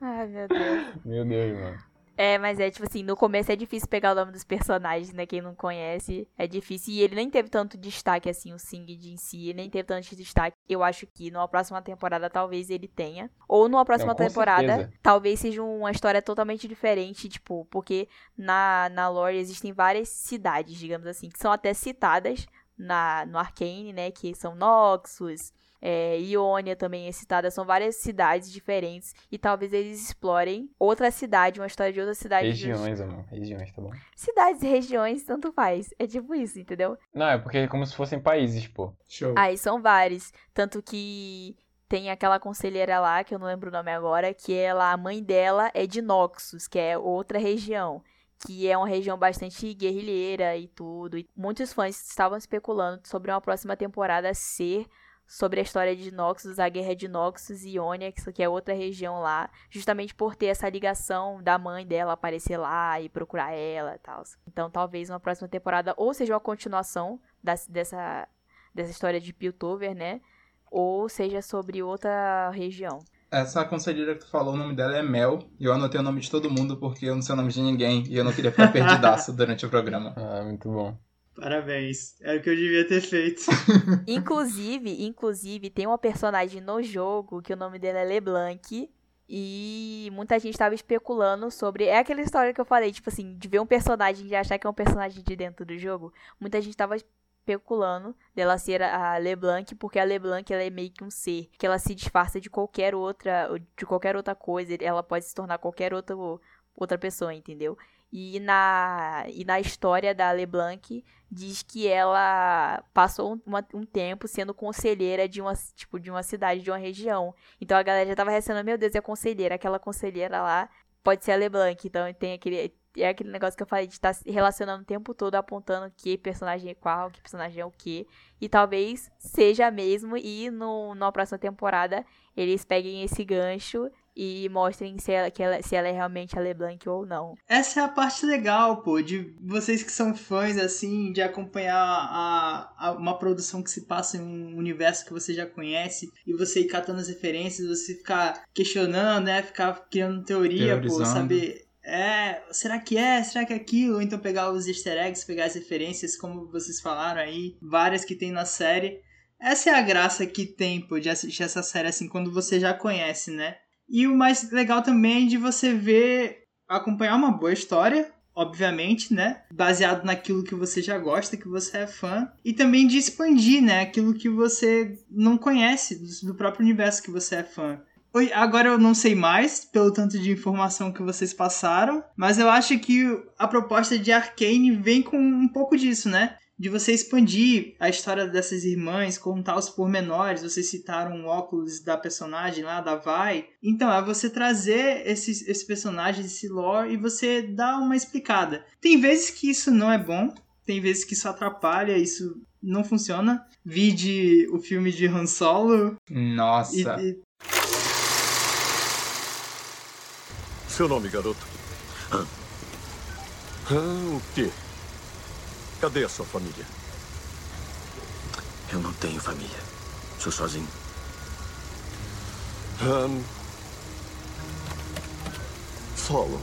Ai, meu Deus. Meu Deus, mano. É, mas é tipo assim, no começo é difícil pegar o nome dos personagens, né? Quem não conhece, é difícil. E ele nem teve tanto destaque assim, o Singed em si, ele nem teve tanto destaque. Eu acho que numa próxima temporada talvez ele tenha. Ou numa próxima Não, temporada, certeza. talvez seja uma história totalmente diferente, tipo, porque na, na lore existem várias cidades, digamos assim, que são até citadas na, no Arcane, né? Que são Noxus, é, Iônia também é citada, são várias cidades diferentes e talvez eles explorem outra cidade, uma história de outra cidade. Regiões, amor. Regiões, tá bom? Cidades e regiões, tanto faz. É tipo isso, entendeu? Não, é porque é como se fossem países, pô. Show. Aí são vários. Tanto que tem aquela conselheira lá, que eu não lembro o nome agora, que ela, a mãe dela é de Noxus, que é outra região. Que é uma região bastante guerrilheira e tudo. E muitos fãs estavam especulando sobre uma próxima temporada ser sobre a história de Noxus, a guerra de Noxus e Ionia, que é outra região lá, justamente por ter essa ligação da mãe dela aparecer lá e procurar ela e tal. Então talvez uma próxima temporada ou seja uma continuação das- dessa, dessa história de Piltover, né? Ou seja sobre outra região. Essa conselheira que tu falou, o nome dela é Mel, e eu anotei o nome de todo mundo porque eu não sei o nome de ninguém e eu não queria ficar perdidaço durante o programa. Ah, muito bom. Parabéns, era o que eu devia ter feito. Inclusive, inclusive, tem uma personagem no jogo que o nome dela é LeBlanc. E muita gente tava especulando sobre. É aquela história que eu falei, tipo assim, de ver um personagem e achar que é um personagem de dentro do jogo. Muita gente tava especulando dela ser a LeBlanc, porque a LeBlanc ela é meio que um ser, que ela se disfarça de qualquer outra, de qualquer outra coisa, ela pode se tornar qualquer outra, outra pessoa, entendeu? E na, e na história da LeBlanc diz que ela passou uma- um tempo sendo conselheira de uma, tipo, de uma cidade, de uma região. Então a galera já tava recebendo, meu Deus, é conselheira, aquela conselheira lá pode ser a LeBlanc. Então tem aquele é aquele negócio que eu falei de estar se relacionando o tempo todo, apontando que personagem é qual, que personagem é o que. E talvez seja mesmo, e no, na próxima temporada eles peguem esse gancho e mostrem se ela, que ela- se ela é realmente a LeBlanc ou não. Essa é a parte legal, pô, de vocês que são fãs, assim, de acompanhar a, a- uma produção que se passa em um universo que você já conhece e você ir catando as referências, você ficar questionando, né? Ficar criando teoria, pô, saber. É, será que é? Será que é aquilo? Ou então pegar os easter eggs, pegar as referências, como vocês falaram aí, várias que tem na série. Essa é a graça que tem, pô, de assistir essa série assim, quando você já conhece, né? E o mais legal também é de você ver, acompanhar uma boa história, obviamente, né? Baseado naquilo que você já gosta, que você é fã. E também de expandir, né? Aquilo que você não conhece do- próprio universo que você é fã. Agora eu não sei mais, pelo tanto de informação que vocês passaram, mas eu acho que a proposta de Arcane vem com um pouco disso, né? De você expandir a história dessas irmãs, contar os pormenores. Vocês citaram o óculos da personagem lá, da Vai. Então, é você trazer esses, esse personagem, esse lore, e você dar uma explicada. Tem vezes que isso não é bom, tem vezes que isso atrapalha, isso não funciona. Vide o filme de Han Solo. Nossa. E, e Seu nome, garoto? Han. Han o quê? Cadê a sua família? Eu não tenho família. Sou sozinho. Han. Solo.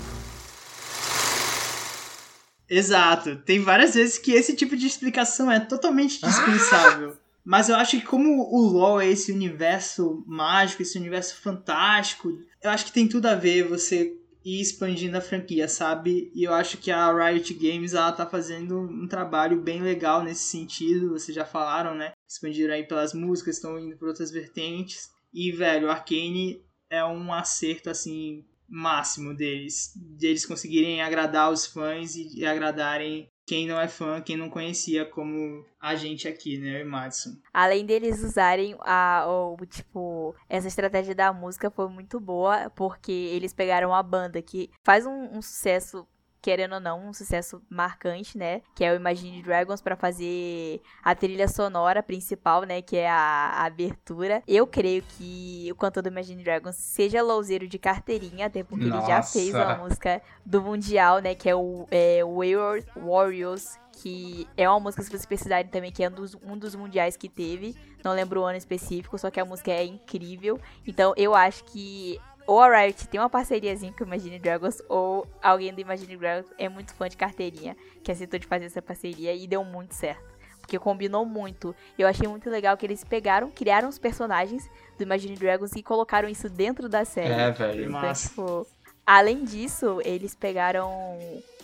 Exato. Tem várias vezes que esse tipo de explicação é totalmente dispensável. Mas eu acho que como o LoL é esse universo mágico, esse universo fantástico, eu acho que tem tudo a ver você ir expandindo a franquia, sabe? E eu acho que a Riot Games ela tá fazendo um trabalho bem legal nesse sentido. Vocês já falaram, né? Expandiram aí pelas músicas, estão indo por outras vertentes. E, velho, Arcane é um acerto assim máximo deles, deles conseguirem agradar os fãs e, e agradarem quem não é fã, quem não conhecia, como a gente aqui, né, e Madison. Além deles usarem a, o, tipo, essa estratégia da música foi muito boa, porque eles pegaram a banda que faz um, um sucesso querendo ou não, um sucesso marcante, né? Que é o Imagine Dragons para fazer a trilha sonora principal, né? Que é a, a, abertura. Eu creio que o cantor do Imagine Dragons seja louzeiro de carteirinha, até porque Nossa. ele já fez uma música do Mundial, né? Que é o é, Wayward Warriors. Que é uma música, se vocês precisarem também, que é um dos, um dos mundiais que teve. Não lembro o ano específico, só que a música é incrível. Então eu acho que ou a Riot tem uma parceriazinha com o Imagine Dragons, ou alguém do Imagine Dragons é muito fã de carteirinha, que aceitou de fazer essa parceria e deu muito certo. Porque combinou muito. Eu achei muito legal que eles pegaram, criaram os personagens do Imagine Dragons e colocaram isso dentro da série. É, velho. Então, Massa. tipo, além disso, eles pegaram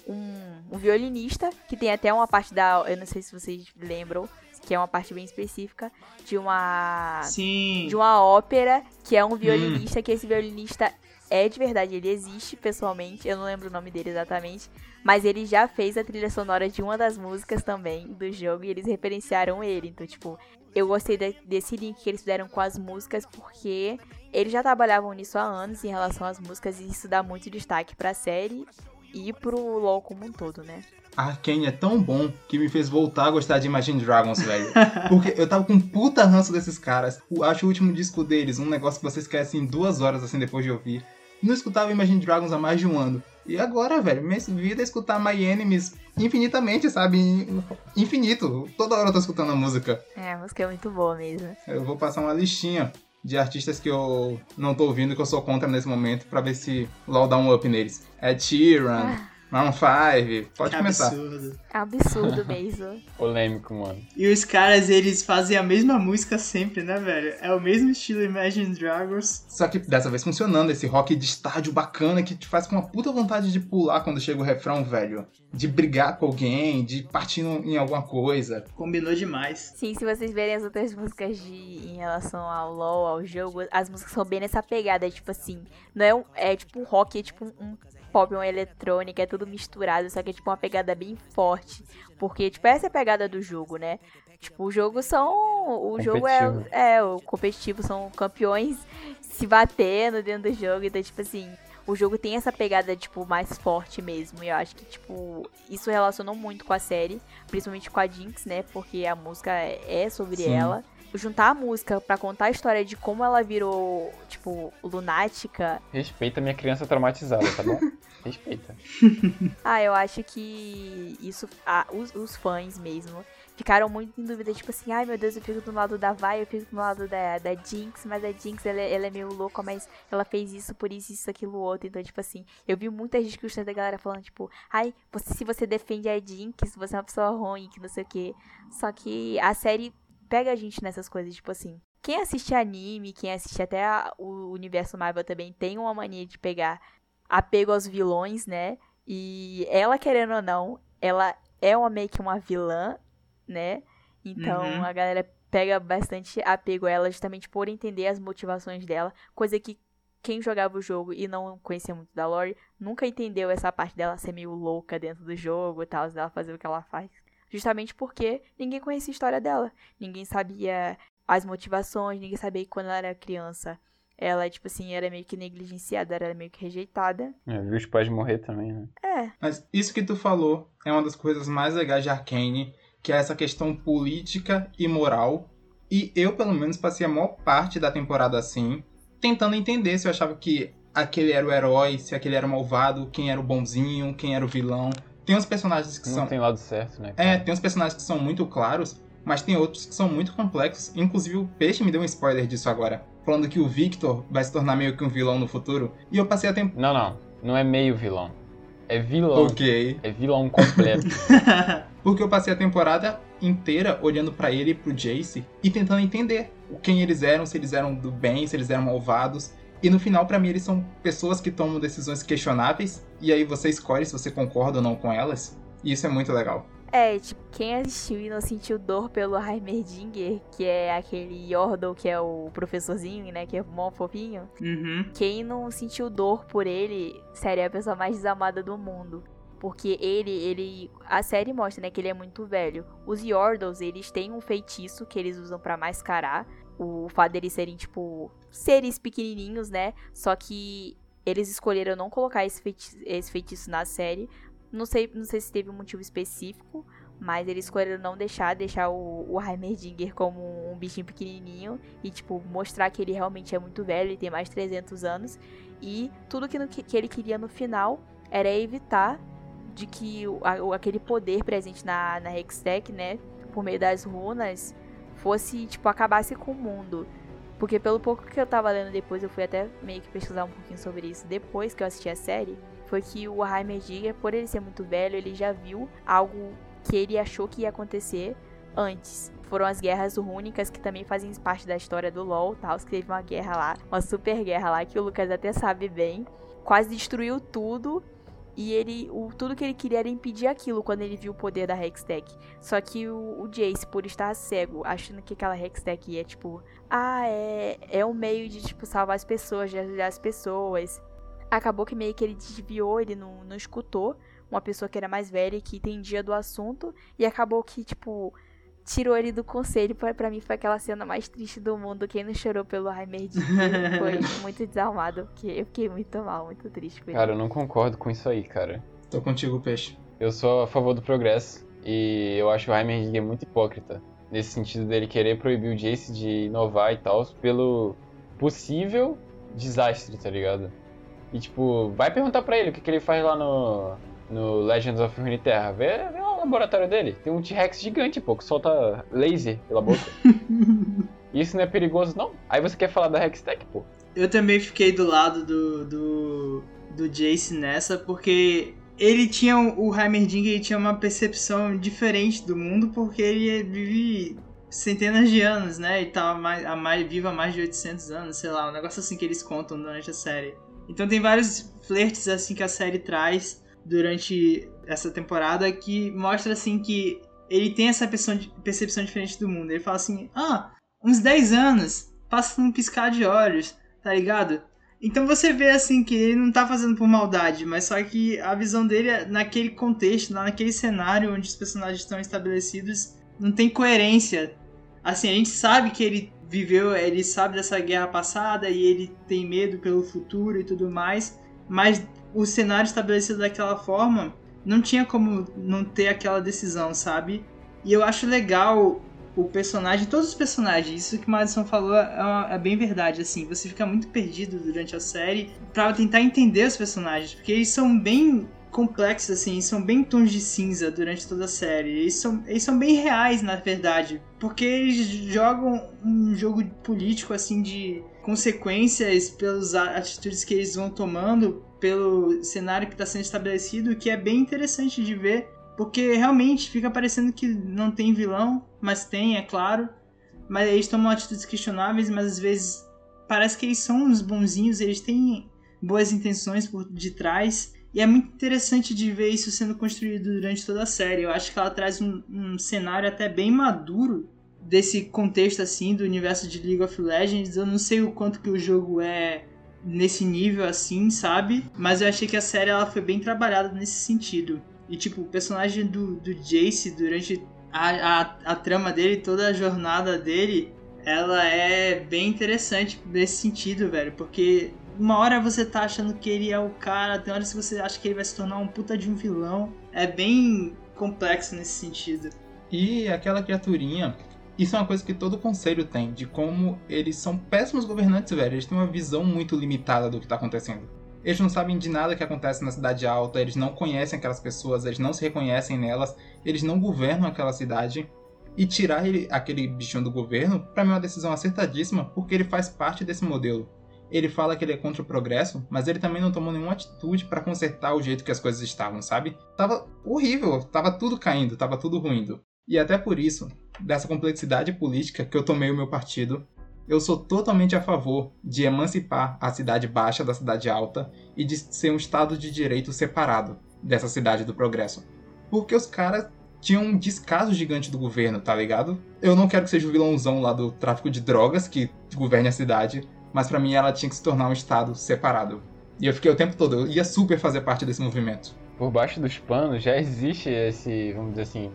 um, um violinista, que tem até uma parte da. Eu não sei se vocês lembram, que é uma parte bem específica, de uma Sim. de uma ópera que é um violinista, que esse violinista é de verdade, ele existe pessoalmente, eu não lembro o nome dele exatamente, mas ele já fez a trilha sonora de uma das músicas também do jogo e eles referenciaram ele. Então, tipo, eu gostei de- desse link que eles fizeram com as músicas porque eles já trabalhavam nisso há anos em relação às músicas e isso dá muito destaque pra série e pro LoL como um todo, né? Arcane é tão bom que me fez voltar a gostar de Imagine Dragons, velho. Porque eu tava com um puta ranço desses caras. O- Acho o último disco deles um negócio que você esquece em duas horas, assim, depois de ouvir. Não escutava Imagine Dragons há mais de um ano. E agora, velho, minha vida é escutar My Enemies infinitamente, sabe? In- Infinito. Toda hora eu tô escutando a música. É, a música é muito boa mesmo. Eu vou passar uma listinha de artistas que eu não tô ouvindo, que eu sou contra nesse momento, pra ver se LOL dá um up neles. É Sheeran, Maroon 5, pode Que começar. absurdo. É um absurdo mesmo. Polêmico, mano. E os caras, eles fazem a mesma música sempre, né, velho? É o mesmo estilo Imagine Dragons. Só que dessa vez funcionando, esse rock de estádio bacana que te faz com uma puta vontade de pular quando chega o refrão, velho. De brigar com alguém, de partir em alguma coisa. Combinou demais. Sim, se vocês verem as outras músicas de, em relação ao LoL, ao jogo, as músicas são bem nessa pegada, tipo assim, não é um, é tipo um rock, é tipo um pop, uma eletrônica, é tudo misturado, só que é tipo uma pegada bem forte, porque tipo essa é a pegada do jogo, né? Tipo, o jogo são, o jogo é, é o competitivo, são campeões se batendo dentro do jogo, então tipo assim, o jogo tem essa pegada, tipo, mais forte mesmo. E eu acho que, tipo, isso relacionou muito com a série. Principalmente com a Jinx, né? Porque a música é sobre Sim. ela. Juntar a música pra contar a história de como ela virou, tipo, lunática. Respeita minha criança traumatizada, tá bom? Respeita. Ah, eu acho que isso. ah, os, os fãs mesmo ficaram muito em dúvida, tipo assim, ai meu Deus, eu fico do lado da Vai, eu fico do lado da, da Jinx, mas a Jinx ela, é- ela é meio louca, mas ela fez isso por isso, isso, aquilo, outro. Então, tipo assim, eu vi muitas discussões da galera falando, tipo, ai, você, se você defende a Jinx, você é uma pessoa ruim, que não sei o quê. Só que a série pega a gente nessas coisas, tipo assim. Quem assiste anime, quem assiste até a- o universo Marvel também tem uma mania de pegar apego aos vilões, né? E ela, querendo ou não, ela é uma meio que uma vilã, né? Então Uhum. a galera pega bastante apego a ela justamente por entender as motivações dela, coisa que quem jogava o jogo e não conhecia muito da Lore nunca entendeu essa parte dela ser meio louca dentro do jogo e tal, dela fazer o que ela faz. Justamente porque ninguém conhecia a história dela. Ninguém sabia as motivações, ninguém sabia que quando ela era criança ela, tipo assim, era meio que negligenciada, era meio que rejeitada. É, viu os pais morrer também, né? É, Mas isso que tu falou é uma das coisas mais legais de Arcane, que é essa questão política e moral. E eu, pelo menos, passei a maior parte da temporada assim, tentando entender se eu achava que aquele era o herói, se aquele era o malvado, quem era o bonzinho, quem era o vilão. Tem uns personagens que Não são. tem lado certo, né? É, cara? tem uns personagens que são muito claros, mas tem outros que são muito complexos. Inclusive, o Peixe me deu um spoiler disso agora. Falando que o Victor vai se tornar meio que um vilão no futuro. E eu passei a tempo. Não, não. Não é meio vilão. É vilão. Ok. É vilão completo. Porque eu passei a temporada inteira olhando pra ele e pro Jace e tentando entender o quem eles eram, se eles eram do bem, se eles eram malvados. E no final, pra mim, eles são pessoas que tomam decisões questionáveis. E aí você escolhe se você concorda ou não com elas. E isso é muito legal. é, tipo, quem assistiu e não sentiu dor pelo Heimerdinger, que é aquele Yordle que é o professorzinho, né, que é mó fofinho. Uhum. Quem não sentiu dor por ele, sério, é a pessoa mais desamada do mundo. Porque ele, ele. A série mostra, né, que ele é muito velho. Os Yordles, eles têm um feitiço que eles usam pra mascarar. O fato deles serem, tipo, seres pequenininhos, né? Só que eles escolheram não colocar esse feitiço, esse feitiço na série. Não sei, não sei se teve um motivo específico, mas eles escolheram não deixar, deixar o, o Heimerdinger como um bichinho pequenininho e, tipo, mostrar que ele realmente é muito velho, ele tem mais de 300 anos. E tudo que, no- que ele queria no final era evitar de que o- a- aquele poder presente na, na Hextech, né, por meio das runas, fosse, tipo, acabasse com o mundo. Porque pelo pouco que eu tava lendo depois, eu fui até meio que pesquisar um pouquinho sobre isso depois que eu assisti a série, foi que o Heimerdinger, por ele ser muito velho, ele já viu algo que ele achou que ia acontecer antes. Foram as guerras rúnicas, que também fazem parte da história do LoL, tal, que teve uma guerra lá, uma super guerra lá, que o Lucas até sabe bem. Quase destruiu tudo, e ele, o, tudo que ele queria era impedir aquilo quando ele viu o poder da Hextech. Só que o, o Jace, por estar cego, achando que aquela Hextech é tipo, ah, é, é um meio de tipo salvar as pessoas, de ajudar as pessoas. Acabou que meio que ele desviou, ele não, não escutou uma pessoa que era mais velha e que entendia do assunto. E acabou que, tipo, tirou ele do conselho. Pra, pra mim foi aquela cena mais triste do mundo. Quem não chorou pelo Heimerdinger foi muito desalmado. Porque eu fiquei muito mal, muito triste com ele. Cara, eu não concordo com isso aí, cara. Tô contigo, Peixe. Eu sou a favor do progresso e eu acho o Heimerdinger muito hipócrita. Nesse sentido dele querer proibir o Jace de inovar e tal, pelo possível desastre, tá ligado? E tipo, vai perguntar pra ele o que, que ele faz lá no, no Legends of Runeterra. Vê, vê o laboratório dele. Tem um T-Rex gigante, pô, que solta laser pela boca. Isso não é perigoso, não? Aí você quer falar da Hextech, pô? Eu também fiquei do lado do, do, do Jace nessa, porque ele tinha o Heimerdinger ele tinha uma percepção diferente do mundo, porque ele vive centenas de anos, né? Ele tava mais, a mais, vivo há mais de 800 anos, sei lá, um negócio assim que eles contam durante a série. Então tem vários flertes assim que a série traz durante essa temporada que mostra assim que ele tem essa percepção, diferente do mundo. Ele fala assim: "Ah, uns 10 anos, passa num piscar de olhos" tá ligado? Então você vê assim que ele não tá fazendo por maldade, mas só que a visão dele é naquele contexto, naquele cenário onde os personagens estão estabelecidos, não tem coerência. Assim, a gente sabe que ele viveu, ele sabe dessa guerra passada e ele tem medo pelo futuro e tudo mais, mas o cenário estabelecido daquela forma não tinha como não ter aquela decisão, sabe? E eu acho legal o personagem, todos os personagens, isso que o Madison falou é, uma- é bem verdade, assim, você fica muito perdido durante a série pra tentar entender os personagens, porque eles são bem complexos, assim, são bem tons de cinza durante toda a série, eles são, eles são bem reais, na verdade, porque eles jogam um jogo político, assim, de consequências pelas atitudes que eles vão tomando, pelo cenário que está sendo estabelecido, que é bem interessante de ver, porque realmente fica parecendo que não tem vilão, mas tem, é claro. Mas eles tomam atitudes questionáveis, mas às vezes parece que eles são uns bonzinhos, eles têm boas intenções por detrás. E é muito interessante de ver isso sendo construído durante toda a série. Eu acho que ela traz um, um cenário até bem maduro desse contexto assim do universo de League of Legends. Eu não sei o quanto que o jogo é nesse nível assim, sabe? Mas eu achei que a série ela foi bem trabalhada nesse sentido. E tipo, o personagem do, do Jace durante a, a, a trama dele, toda a jornada dele, ela é bem interessante nesse sentido, velho. Porque uma hora você tá achando que ele é o cara, tem horas que você acha que ele vai se tornar um puta de um vilão. É bem complexo nesse sentido. E aquela criaturinha, isso é uma coisa que todo conselho tem, de como eles são péssimos governantes, velho. Eles têm uma visão muito limitada do que tá acontecendo. Eles não sabem de nada que acontece na cidade alta, eles não conhecem aquelas pessoas, eles não se reconhecem nelas, eles não governam aquela cidade. E tirar ele, aquele bichinho do governo, pra mim é uma decisão acertadíssima, porque ele faz parte desse modelo. Ele fala que ele é contra o progresso, mas ele também não tomou nenhuma atitude pra consertar o jeito que as coisas estavam, sabe? Tava horrível, tava tudo caindo, tava tudo ruindo. E até por isso, dessa complexidade política que eu tomei o meu partido, eu sou totalmente a favor de emancipar a cidade baixa da cidade alta e de ser um estado de direito separado dessa cidade do progresso. Porque os caras tinham um descaso gigante do governo, tá ligado? Eu não quero que seja o vilãozão lá do tráfico de drogas que governe a cidade, mas pra mim ela tinha que se tornar um estado separado. E eu fiquei o tempo todo, eu ia super fazer parte desse movimento. Por baixo dos panos já existe esse, vamos dizer assim,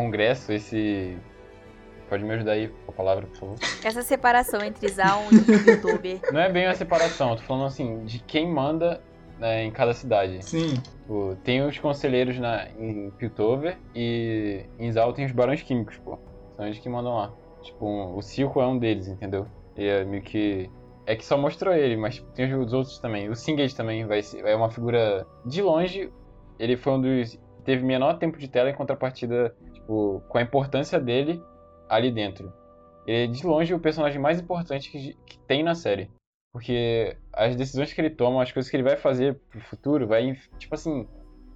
congresso, esse. Pode me ajudar aí com a palavra, por favor? Essa separação entre Zaun e youtuber. Não é bem uma separação, eu tô falando assim, de quem manda né, em cada cidade. Sim, Tipo, tem os conselheiros na, em Piltover e em Zal tem os barões químicos, pô. São eles que mandam lá. Tipo, um- o Silco é um deles, entendeu? E é meio que. É que só mostrou ele, mas tem os outros também. O Singed também vai ser, é uma figura de longe. Ele foi um dos. Teve menor tempo de tela em contrapartida, tipo, com a importância dele ali dentro. Ele é de longe o personagem mais importante que, que tem na série. Porque as decisões que ele toma, as coisas que ele vai fazer pro futuro, vai, tipo assim,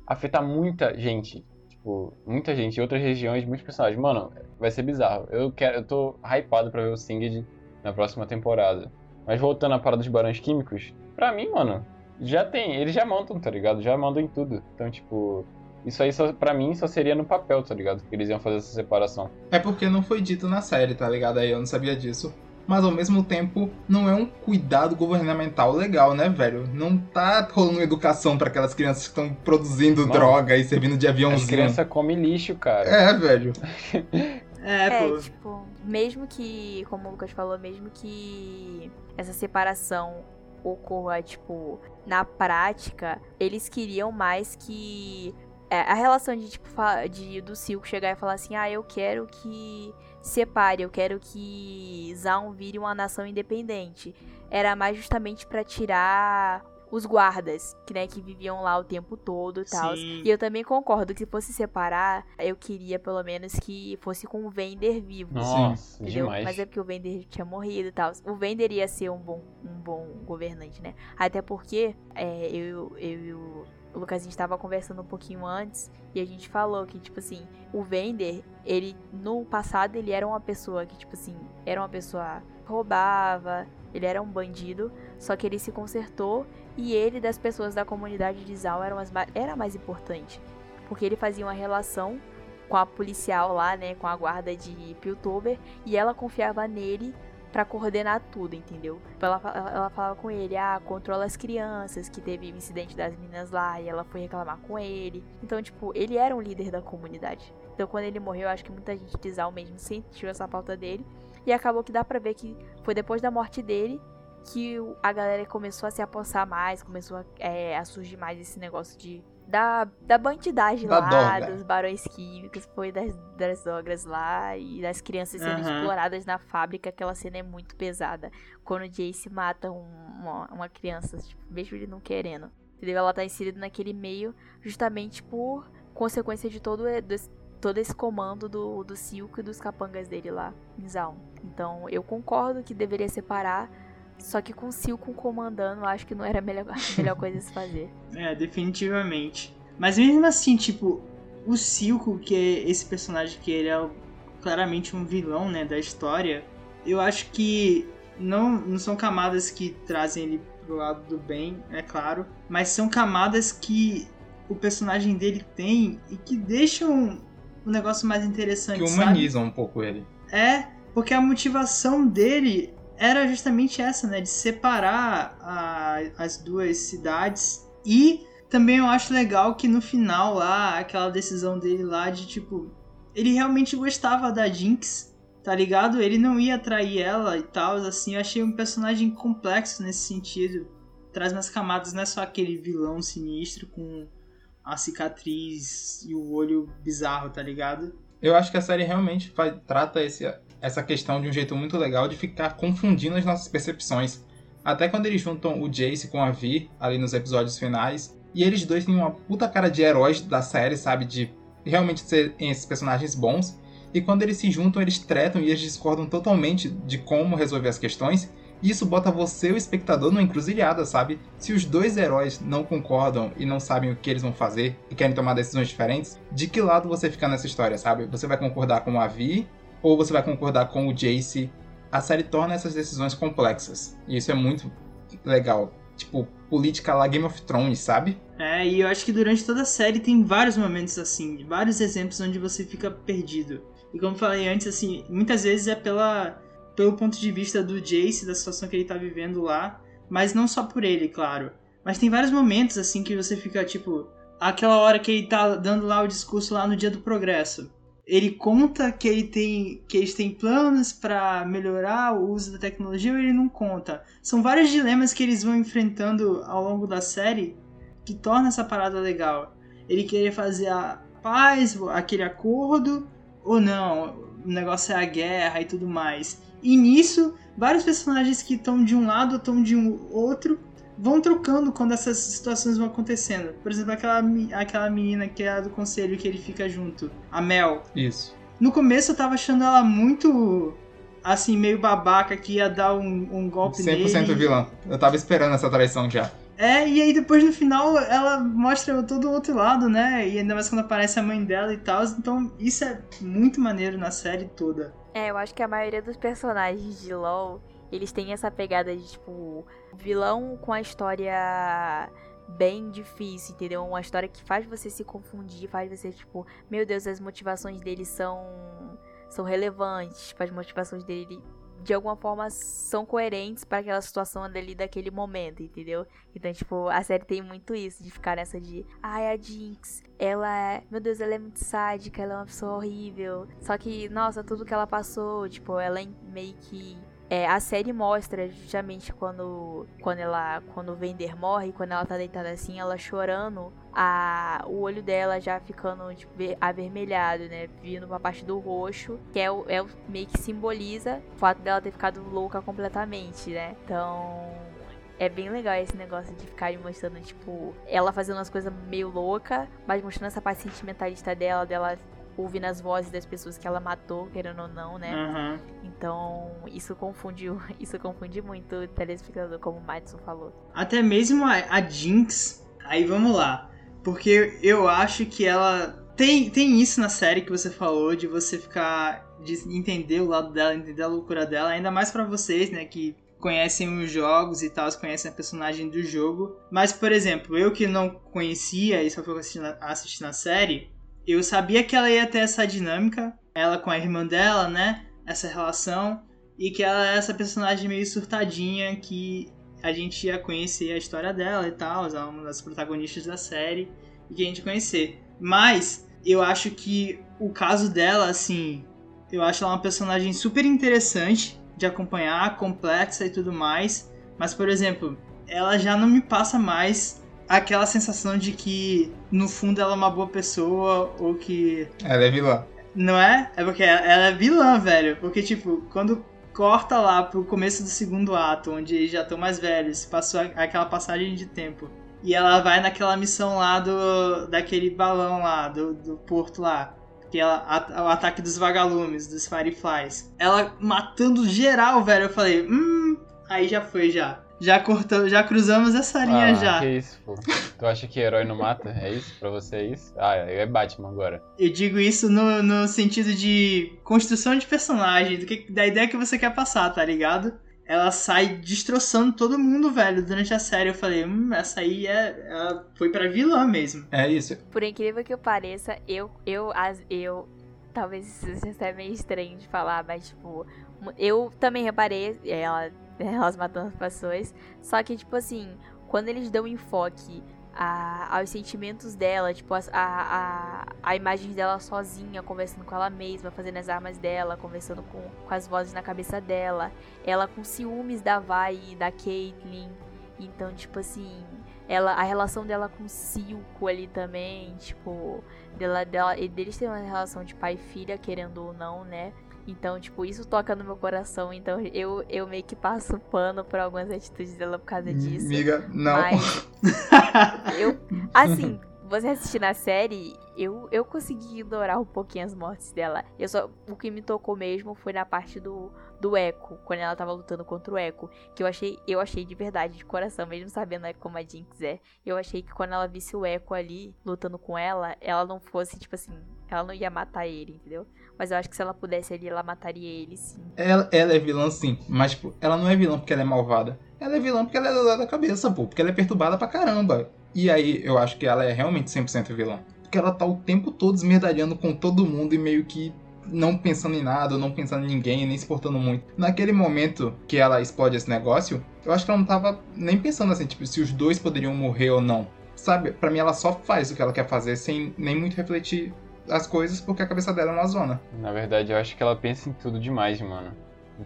afetar muita gente. Tipo, muita gente outras regiões, muitos personagens. Mano, vai ser bizarro. Eu quero, eu tô hypado pra ver o Singed na próxima temporada. Mas voltando à parada dos barões químicos, pra mim, mano, já tem. Eles já mandam, tá ligado? Já mandam em tudo. Então, tipo, isso aí só, pra mim só seria no papel, tá ligado? Que eles iam fazer essa separação. é porque não foi dito na série, tá ligado? Aí eu não sabia disso. Mas ao mesmo tempo, não é um cuidado governamental legal, né, velho? Não tá rolando educação pra aquelas crianças que estão produzindo Mano, droga e servindo de As aviãozinho. crianças comem lixo, cara. É, velho. É, É, pô. tipo, mesmo que, como o Lucas falou, mesmo que essa separação ocorra, tipo, na prática, eles queriam mais que é, a relação de, tipo, de, do Silco chegar e falar assim, ah, eu quero que separe, eu quero que Zaun vire uma nação independente. Era mais justamente pra tirar os guardas, que, né, que viviam lá o tempo todo e tal. E eu também concordo que se fosse separar, eu queria pelo menos que fosse com o Vender vivo. Nossa, Entendeu? demais. Mas é porque o Vender tinha morrido e tal. O Vender ia ser um bom, um bom governante, né? Até porque é, eu, eu e o o Lucas, a gente tava conversando um pouquinho antes e a gente falou que, tipo assim, o Vender, ele, no passado, ele era uma pessoa que, tipo assim, era uma pessoa roubava, ele era um bandido, só que ele se consertou e ele, das pessoas da comunidade de Zal, era, umas, ma- era mais importante. Porque ele fazia uma relação com a policial lá, né, com a guarda de Piltover, e ela confiava nele pra coordenar tudo, entendeu? Ela, fa- ela, ela falava com ele, ah, controla as crianças, que teve o incidente das meninas lá, e ela foi reclamar com ele. Então, tipo, ele era um líder da comunidade. Então, quando ele morreu, eu acho que muita gente de Zal mesmo sentiu essa falta dele. E acabou que dá pra ver que foi depois da morte dele que a galera começou a se apossar mais, começou a, é, a surgir mais esse negócio de da, da bandidagem Da lá, droga. dos barões químicos, foi das, das drogas lá e das crianças sendo Aham. exploradas na fábrica. Aquela cena é muito pesada. Quando o Jace mata um- uma, uma criança, tipo, mesmo ele não querendo. Entendeu? Ela tá inserida naquele meio justamente por consequência de todo, desse- todo esse comando do, do Silco e dos capangas dele lá em Zaun. Então eu concordo que deveria separar. Só que com o Silco comandando, eu acho que não era a melhor, a melhor coisa a se fazer. É, definitivamente. Mas mesmo assim, tipo, o Silco, que é esse personagem que ele é claramente um vilão, né, da história, eu acho que não, não são camadas que trazem ele pro lado do bem, é claro, mas são camadas que o personagem dele tem e que deixam o negócio mais interessante, Que sabe? humanizam um pouco ele. É, porque a motivação dele era justamente essa, né? De separar a- as duas cidades. E também eu acho legal que no final lá, aquela decisão dele lá de tipo. Ele realmente gostava da Jinx, tá ligado? Ele não ia trair ela e tal, assim. Eu achei um personagem complexo nesse sentido. Traz mais camadas, não é só aquele vilão sinistro com a cicatriz e o olho bizarro, tá ligado? Eu acho que a série realmente faz- trata esse, essa questão de um jeito muito legal de ficar confundindo as nossas percepções. Até quando eles juntam o Jace com a Vi ali nos episódios finais. E eles dois têm uma puta cara de heróis da série, sabe? De realmente serem esses personagens bons. E quando eles se juntam, eles tretam e eles discordam totalmente de como resolver as questões. E isso bota você, o espectador, numa encruzilhada, sabe? Se os dois heróis não concordam e não sabem o que eles vão fazer e querem tomar decisões diferentes, de que lado você fica nessa história, sabe? Você vai concordar com a Vi ou você vai concordar com o Jace? A série torna essas decisões complexas. E isso é muito legal. Tipo, política lá Game of Thrones, sabe? É, e eu acho que durante toda a série tem vários momentos assim, vários exemplos onde você fica perdido. E como falei antes, assim, muitas vezes é pela, pelo ponto de vista do Jace, da situação que ele tá vivendo lá, mas não só por ele, claro. Mas tem vários momentos assim que você fica tipo, aquela hora que ele tá dando lá o discurso lá no dia do progresso. Ele conta que ele tem que eles têm planos pra melhorar o uso da tecnologia ou ele não conta. São vários dilemas que eles vão enfrentando ao longo da série que torna essa parada legal. Ele querer fazer a paz, aquele acordo, ou não, o negócio é a guerra e tudo mais. E nisso, vários personagens que estão de um lado ou estão de um outro vão trocando quando essas situações vão acontecendo. Por exemplo, aquela, aquela menina que é do conselho que ele fica junto, a Mel. Isso. No começo eu tava achando ela muito, assim, meio babaca, que ia dar um, um golpe 100% nele. vilã. Eu tava esperando essa traição já. É, e aí depois no final ela mostra todo o outro lado, né? E ainda mais quando aparece a mãe dela e tal. Então isso é muito maneiro na série toda. É, eu acho que a maioria dos personagens de LoL, eles têm essa pegada de, tipo, vilão com a história bem difícil, entendeu? Uma história que faz você se confundir, faz você, tipo, meu Deus, as motivações dele são, são relevantes, tipo, as motivações dele de alguma forma são coerentes para aquela situação dali daquele momento, entendeu? Então, tipo, a série tem muito isso, de ficar nessa de, ai, a Jinx, ela é, meu Deus, ela é muito sádica, ela é uma pessoa horrível. Só que, nossa, tudo que ela passou, tipo, ela é meio que é, a série mostra justamente quando quando ela quando o Vender morre, quando ela tá deitada assim, ela chorando, a o olho dela já ficando tipo ve- avermelhado, né, vindo pra parte do roxo, que é o, é o meio que simboliza o fato dela ter ficado louca completamente, né? Então, é bem legal esse negócio de ficar mostrando, tipo, ela fazendo umas coisas meio louca, mas mostrando essa parte sentimentalista dela, dela ouvindo as vozes das pessoas que ela matou, querendo ou não, né? Aham. Então, isso confunde, isso confunde muito o telespectador, como o Madison falou. Até mesmo a, a Jinx. Aí vamos lá. Porque eu acho que ela. Tem, tem isso na série que você falou, de você ficar. de entender o lado dela, entender a loucura dela, ainda mais pra vocês, né, que conhecem os jogos e tal, conhecem a personagem do jogo. Mas, por exemplo, eu que não conhecia e só fui assistir na, assistir na série, eu sabia que ela ia ter essa dinâmica, ela com a irmã dela, né? Essa relação. E que ela é essa personagem meio surtadinha que a gente ia conhecer a história dela e tal, ela é uma das protagonistas da série e que a gente ia conhecer. Mas eu acho que o caso dela, assim, eu acho ela uma personagem super interessante de acompanhar, complexa e tudo mais. Mas, por exemplo, ela já não me passa mais aquela sensação de que no fundo ela é uma boa pessoa ou que Ela é vilã. não é? É porque ela é vilã, velho. Porque, tipo, quando corta lá pro começo do segundo ato, onde eles já estão mais velhos, passou aquela passagem de tempo. E ela vai naquela missão lá do. daquele balão lá, do, do porto lá. Que é a- o ataque dos vagalumes, dos Fireflies. Ela matando geral, velho. Eu falei, hum. Aí já foi, já. Já cortamos, já cruzamos essa linha ah, já. que isso, pô. Tu acha que herói não mata? É isso? Pra você é isso? Ah, é Batman agora. Eu digo isso no, no sentido de construção de personagem, do que, da ideia que você quer passar, tá ligado? Ela sai destroçando todo mundo, velho, durante a série. Eu falei, hum, essa aí é. Ela foi pra vilã mesmo. É isso. Por incrível que eu pareça, eu, eu, as, eu, talvez isso seja meio estranho de falar, mas tipo, Eu também reparei ela, elas matando as pessoas. Só que, tipo assim, quando eles dão enfoque a, aos sentimentos dela, tipo, a, a, a imagem dela sozinha, conversando com ela mesma, fazendo as armas dela, conversando com, com as vozes na cabeça dela, ela com ciúmes da Vai e da Caitlyn. Então, tipo assim, ela, a relação dela com o Silco ali também, tipo, dela, dela, deles têm uma relação de pai e filha, querendo ou não, né? Então, tipo, isso toca no meu coração. Então, eu, eu meio que passo pano por algumas atitudes dela por causa disso. Miga, não. Mas eu, assim, você assistir na série, eu, eu consegui ignorar um pouquinho as mortes dela. Eu só, o que me tocou mesmo foi na parte do, do Echo, quando ela tava lutando contra o Echo, que eu achei, eu achei de verdade, de coração, mesmo sabendo como a Jinx é, eu achei que quando ela visse o Echo ali lutando com ela, ela não fosse tipo assim, ela não ia matar ele, entendeu? Mas eu acho que se ela pudesse ali, ela mataria ele sim. Ela, ela é vilã sim, mas tipo, ela não é vilã porque ela é malvada. Ela é vilã porque ela é da cabeça, pô, porque ela é perturbada pra caramba. E aí eu acho que ela é realmente 100% vilã. Porque ela tá o tempo todo esmerdalhando com todo mundo e meio que não pensando em nada, não pensando em ninguém, nem se portando muito. Naquele momento que ela explode esse negócio, eu acho que ela não tava nem pensando assim, tipo, se os dois poderiam morrer ou não. Sabe, pra mim ela só faz o que ela quer fazer sem nem muito refletir as coisas, porque a cabeça dela é uma zona. Na verdade, eu acho que ela pensa em tudo demais, mano.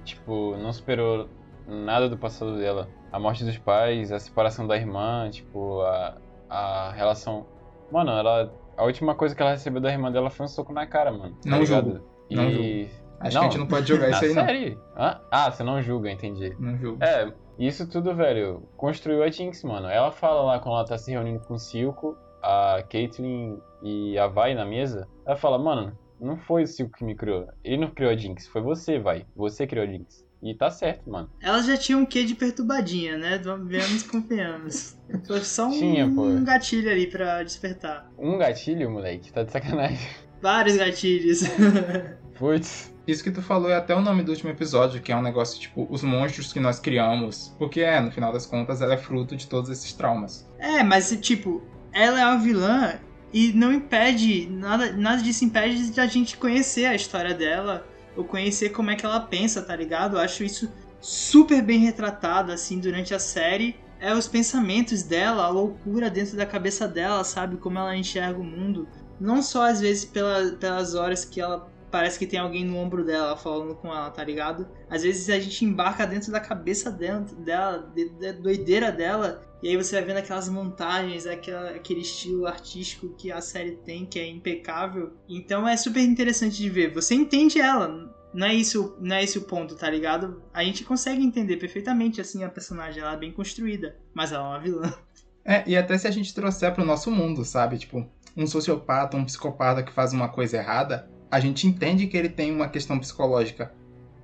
Tipo, não superou nada do passado dela. A morte dos pais, a separação da irmã, tipo, a, a relação. Mano, ela. A última coisa que ela recebeu da irmã dela foi um soco na cara, mano. Tá Não ligado? julgo. E... Não julgo. Acho que a gente não pode jogar isso aí, não. série? Hã? Ah, você não julga, entendi. Não julgo. É, isso tudo, velho, construiu a Jinx, mano. Ela fala lá quando ela tá se reunindo com o Silco, a Caitlyn e a Vai na mesa. Ela fala, mano, não foi o Silco que me criou. Ele não criou a Jinx, foi você, Vai. Você criou a Jinx. E tá certo, mano. Elas já tinham um quê de perturbadinha, né? Vemos e convenhamos. Foi só um, Tinha, um gatilho ali pra despertar. Um gatilho, moleque, tá de sacanagem. Vários gatilhos. Putz. Isso que tu falou é até o nome do último episódio, que é um negócio tipo os monstros que nós criamos. Porque é, no final das contas, ela é fruto de todos esses traumas. é, mas tipo, ela é uma vilã e não impede, nada, nada disso impede de a gente conhecer a história dela, ou conhecer como é que ela pensa, tá ligado? Eu acho isso super bem retratado, assim, durante a série. É os pensamentos dela, a loucura dentro da cabeça dela, sabe? Como ela enxerga o mundo. Não só às vezes pela, pelas horas que ela parece que tem alguém no ombro dela falando com ela, tá ligado? Às vezes a gente embarca dentro da cabeça dentro dela, de- da doideira dela, e aí você vai vendo aquelas montagens, aquela, aquele estilo artístico que a série tem, que é impecável. Então é super interessante de ver. Você entende ela. Não é isso, não é esse o ponto, tá ligado? A gente consegue entender perfeitamente assim a personagem, ela é bem construída, mas ela é uma vilã. É, e até se a gente trouxer pro nosso mundo, sabe? Tipo, um sociopata, um psicopata que faz uma coisa errada, a gente entende que ele tem uma questão psicológica.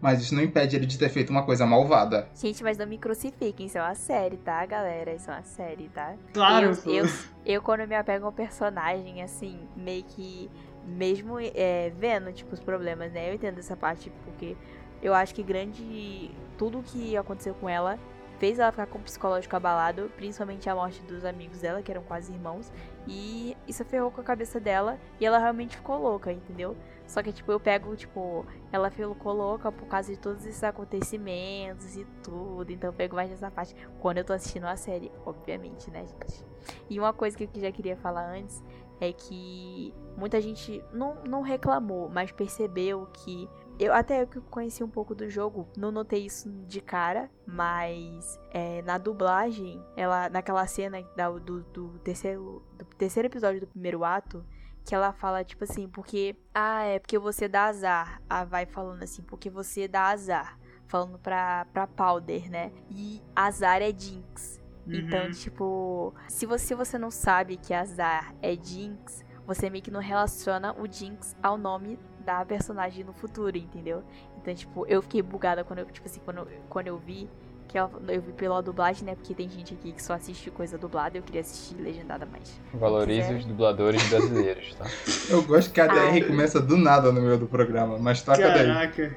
Mas isso não impede ele de ter feito uma coisa malvada. Gente, mas não me crucifiquem, isso é uma série, tá, galera? Isso é uma série, tá? Claro, eu, eu, eu, quando me apego a um personagem, assim, meio que. Mesmo é, vendo, tipo, os problemas, né? Eu entendo essa parte, porque eu acho que grande. Tudo que aconteceu com ela fez ela ficar com o psicológico abalado, principalmente a morte dos amigos dela, que eram quase irmãos. E isso ferrou com a cabeça dela e ela realmente ficou louca, entendeu? Só que, tipo, eu pego, tipo, ela ficou louca por causa de todos esses acontecimentos e tudo. Então eu pego mais nessa parte quando eu tô assistindo a série, obviamente, né, gente? E uma coisa que eu já queria falar antes é que muita gente não, não reclamou, mas percebeu que. Eu até eu que conheci um pouco do jogo, não notei isso de cara, mas é, na dublagem, ela naquela cena da- do, do terceiro, do terceiro episódio do primeiro ato, que ela fala, tipo assim, porque. Ah, é porque você dá azar. A vai falando assim, porque você dá azar. Falando pra, pra Powder, né? E azar é Jinx. Então, Uhum. tipo, se você, você não sabe que azar é Jinx, você meio que não relaciona o Jinx ao nome da personagem no futuro, entendeu? Então, tipo, eu fiquei bugada quando eu, tipo assim, quando, quando eu vi. Que ela- eu vi pela dublagem, né? Porque tem gente aqui que só assiste coisa dublada, eu queria assistir legendada mais. Valorize os dubladores brasileiros, tá? Eu gosto que a DR Ai. começa do nada no meio do programa, mas toca daí. Caraca.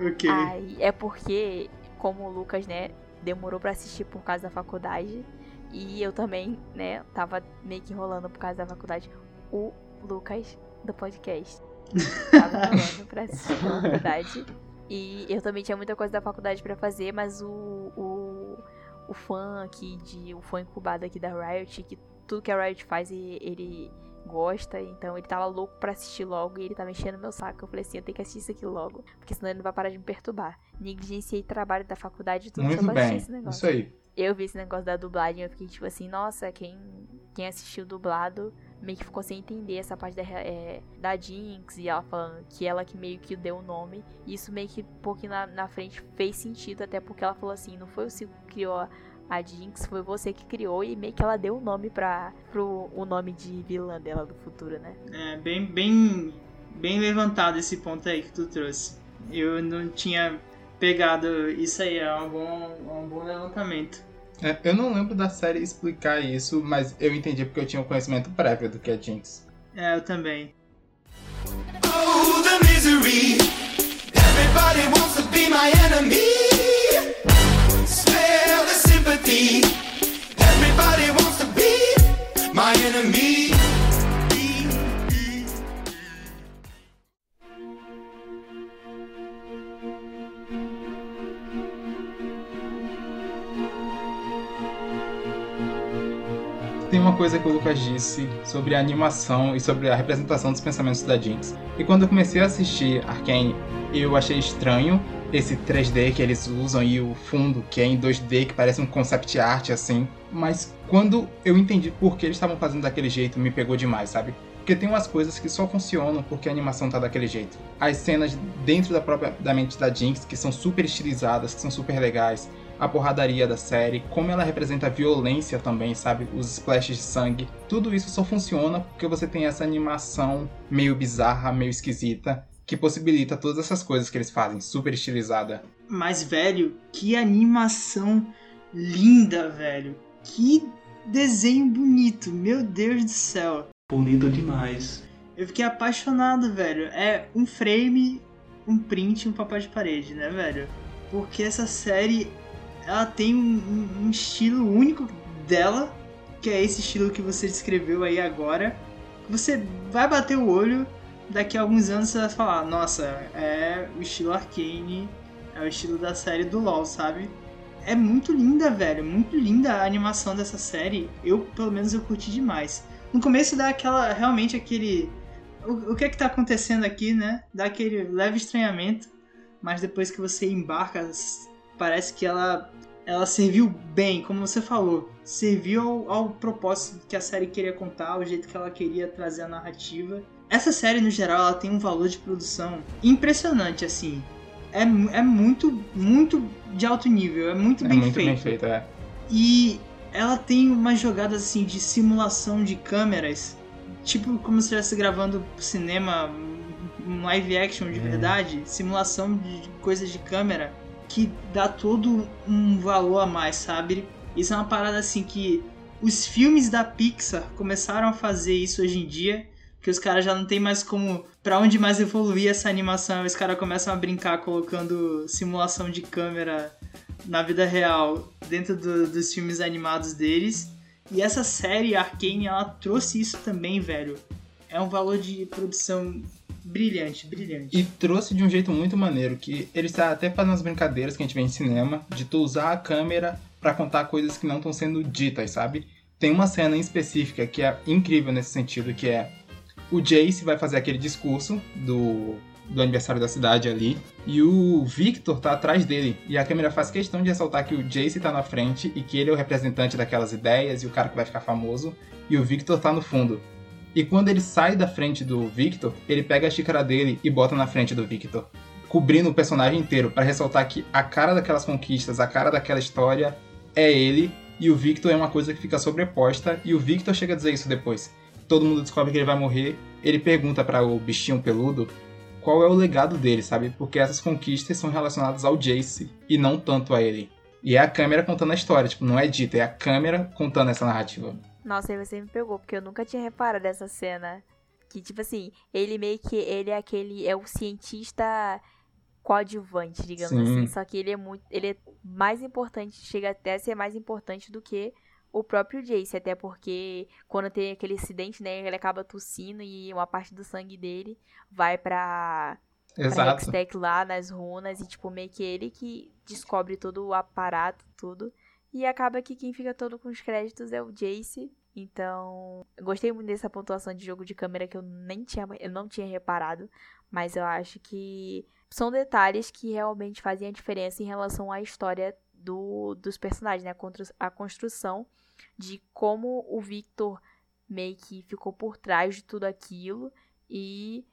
Ok. Ai, é porque, como o Lucas, né, demorou pra assistir por causa da faculdade. E eu também, né, tava meio que enrolando por causa da faculdade. O Lucas do podcast. Tava enrolando pra assistir pela faculdade. E eu também tinha muita coisa da faculdade pra fazer, mas o, o, o fã aqui, de, o fã incubado aqui da Riot, que tudo que a Riot faz ele, ele gosta, então ele tava louco pra assistir logo e ele tava enchendo meu saco. Eu falei assim, eu tenho que assistir isso aqui logo, porque senão ele não vai parar de me perturbar. Negligenciei trabalho da faculdade e tudo Muito bem. esse negócio. Isso aí. Eu vi esse negócio da dublagem, eu fiquei tipo assim, nossa, quem, quem assistiu dublado meio que ficou sem entender essa parte da, é, da Jinx e ela falando que ela que meio que deu o nome. E isso meio que um pouquinho na, na frente fez sentido, até porque ela falou assim, não foi o Silco que criou a, a Jinx, foi você que criou e meio que ela deu o nome pra, pro o nome de vilã dela do futuro, né? É bem, bem, bem levantado esse ponto aí que tu trouxe. Eu não tinha pegado isso aí, é um bom, é um bom levantamento. É, eu não lembro da série explicar isso, mas eu entendi porque eu tinha um conhecimento prévio do que é Jinx. É, eu também. Oh, the misery. Everybody wants to be my enemy. Spare the sympathy. Everybody wants to be my enemy. Tem uma coisa que o Lucas disse sobre a animação e sobre a representação dos pensamentos da Jinx. E quando eu comecei a assistir Arcane, eu achei estranho esse 3D que eles usam e o fundo que é em 2D, que parece um concept art assim. Mas quando eu entendi por que eles estavam fazendo daquele jeito, me pegou demais, sabe? Porque tem umas coisas que só funcionam porque a animação tá daquele jeito. As cenas dentro da própria da mente da Jinx, que são super estilizadas, que são super legais. A porradaria da série, como ela representa a violência também, sabe? Os splashes de sangue. Tudo isso só funciona porque você tem essa animação meio bizarra, meio esquisita, que possibilita todas essas coisas que eles fazem, super estilizada. Mas, velho, que animação linda, velho. Que desenho bonito, meu Deus do céu. Bonito demais. Eu fiquei apaixonado, velho. É um frame, um print e um papel de parede, né, velho? Porque essa série, ela tem um, um- estilo único dela, que é esse estilo que você descreveu aí agora. Você vai bater o olho, daqui a alguns anos você vai falar, nossa, é o estilo Arcane, é o estilo da série do LoL, sabe? É muito linda, velho, muito linda a animação dessa série. Eu, pelo menos, eu curti demais. No começo dá aquela, realmente aquele o, o que é que tá acontecendo aqui, né? Dá aquele leve estranhamento, mas depois que você embarca, parece que ela ela serviu bem, como você falou, serviu ao, ao propósito que a série queria contar, o jeito que ela queria trazer a narrativa. Essa série, no geral, ela tem um valor de produção impressionante, assim. É, é muito, muito de alto nível, é muito é bem muito feito. bem feito, é. E ela tem umas jogadas assim de simulação de câmeras, tipo como se estivesse gravando cinema, um live action de Uhum. verdade, simulação de coisas de câmera que dá todo um valor a mais, sabe? Isso é uma parada assim que os filmes da Pixar começaram a fazer isso hoje em dia, que os caras já não tem mais como Pra onde mais evoluir essa animação, os caras começam a brincar colocando simulação de câmera na vida real dentro do- dos filmes animados deles. E essa série Arcane, ela trouxe isso também, velho. É um valor de produção brilhante, brilhante. E trouxe de um jeito muito maneiro, que eles tá até fazendo as brincadeiras que a gente vê em cinema, de tu usar a câmera pra contar coisas que não estão sendo ditas, sabe? Tem uma cena em específica que é incrível nesse sentido, que é o Jace vai fazer aquele discurso do, do aniversário da cidade ali, e o Victor tá atrás dele, e a câmera faz questão de ressaltar que o Jace tá na frente e que ele é o representante daquelas ideias e o cara que vai ficar famoso, e o Victor tá no fundo. E quando ele sai da frente do Victor, ele pega a xícara dele e bota na frente do Victor, cobrindo o personagem inteiro para ressaltar que a cara daquelas conquistas, a cara daquela história é ele e o Victor é uma coisa que fica sobreposta e o Victor chega a dizer isso depois. Todo mundo descobre que ele vai morrer, ele pergunta para o bichinho peludo qual é o legado dele, sabe? Porque essas conquistas são relacionadas ao Jace e não tanto a ele. E é a câmera contando a história, tipo, não é dita, é a câmera contando essa narrativa. Nossa, aí você me pegou, porque eu nunca tinha reparado dessa cena. Que, tipo assim, ele meio que. Ele é aquele. É o cientista coadjuvante, digamos Sim. assim. Só que ele é muito. Ele é mais importante, chega até a ser mais importante do que o próprio Jace. Até porque quando tem aquele acidente, né? Ele acaba tossindo e uma parte do sangue dele vai pra. pra Exato. Hextech lá nas runas e, tipo, meio que ele que descobre todo o aparato, tudo. E acaba que quem fica todo com os créditos é o Jace. Então, gostei muito dessa pontuação de jogo de câmera que eu nem tinha, eu não tinha reparado, mas eu acho que são detalhes que realmente fazem a diferença em relação à história do, dos personagens, né? A construção de como o Victor meio que ficou por trás de tudo aquilo e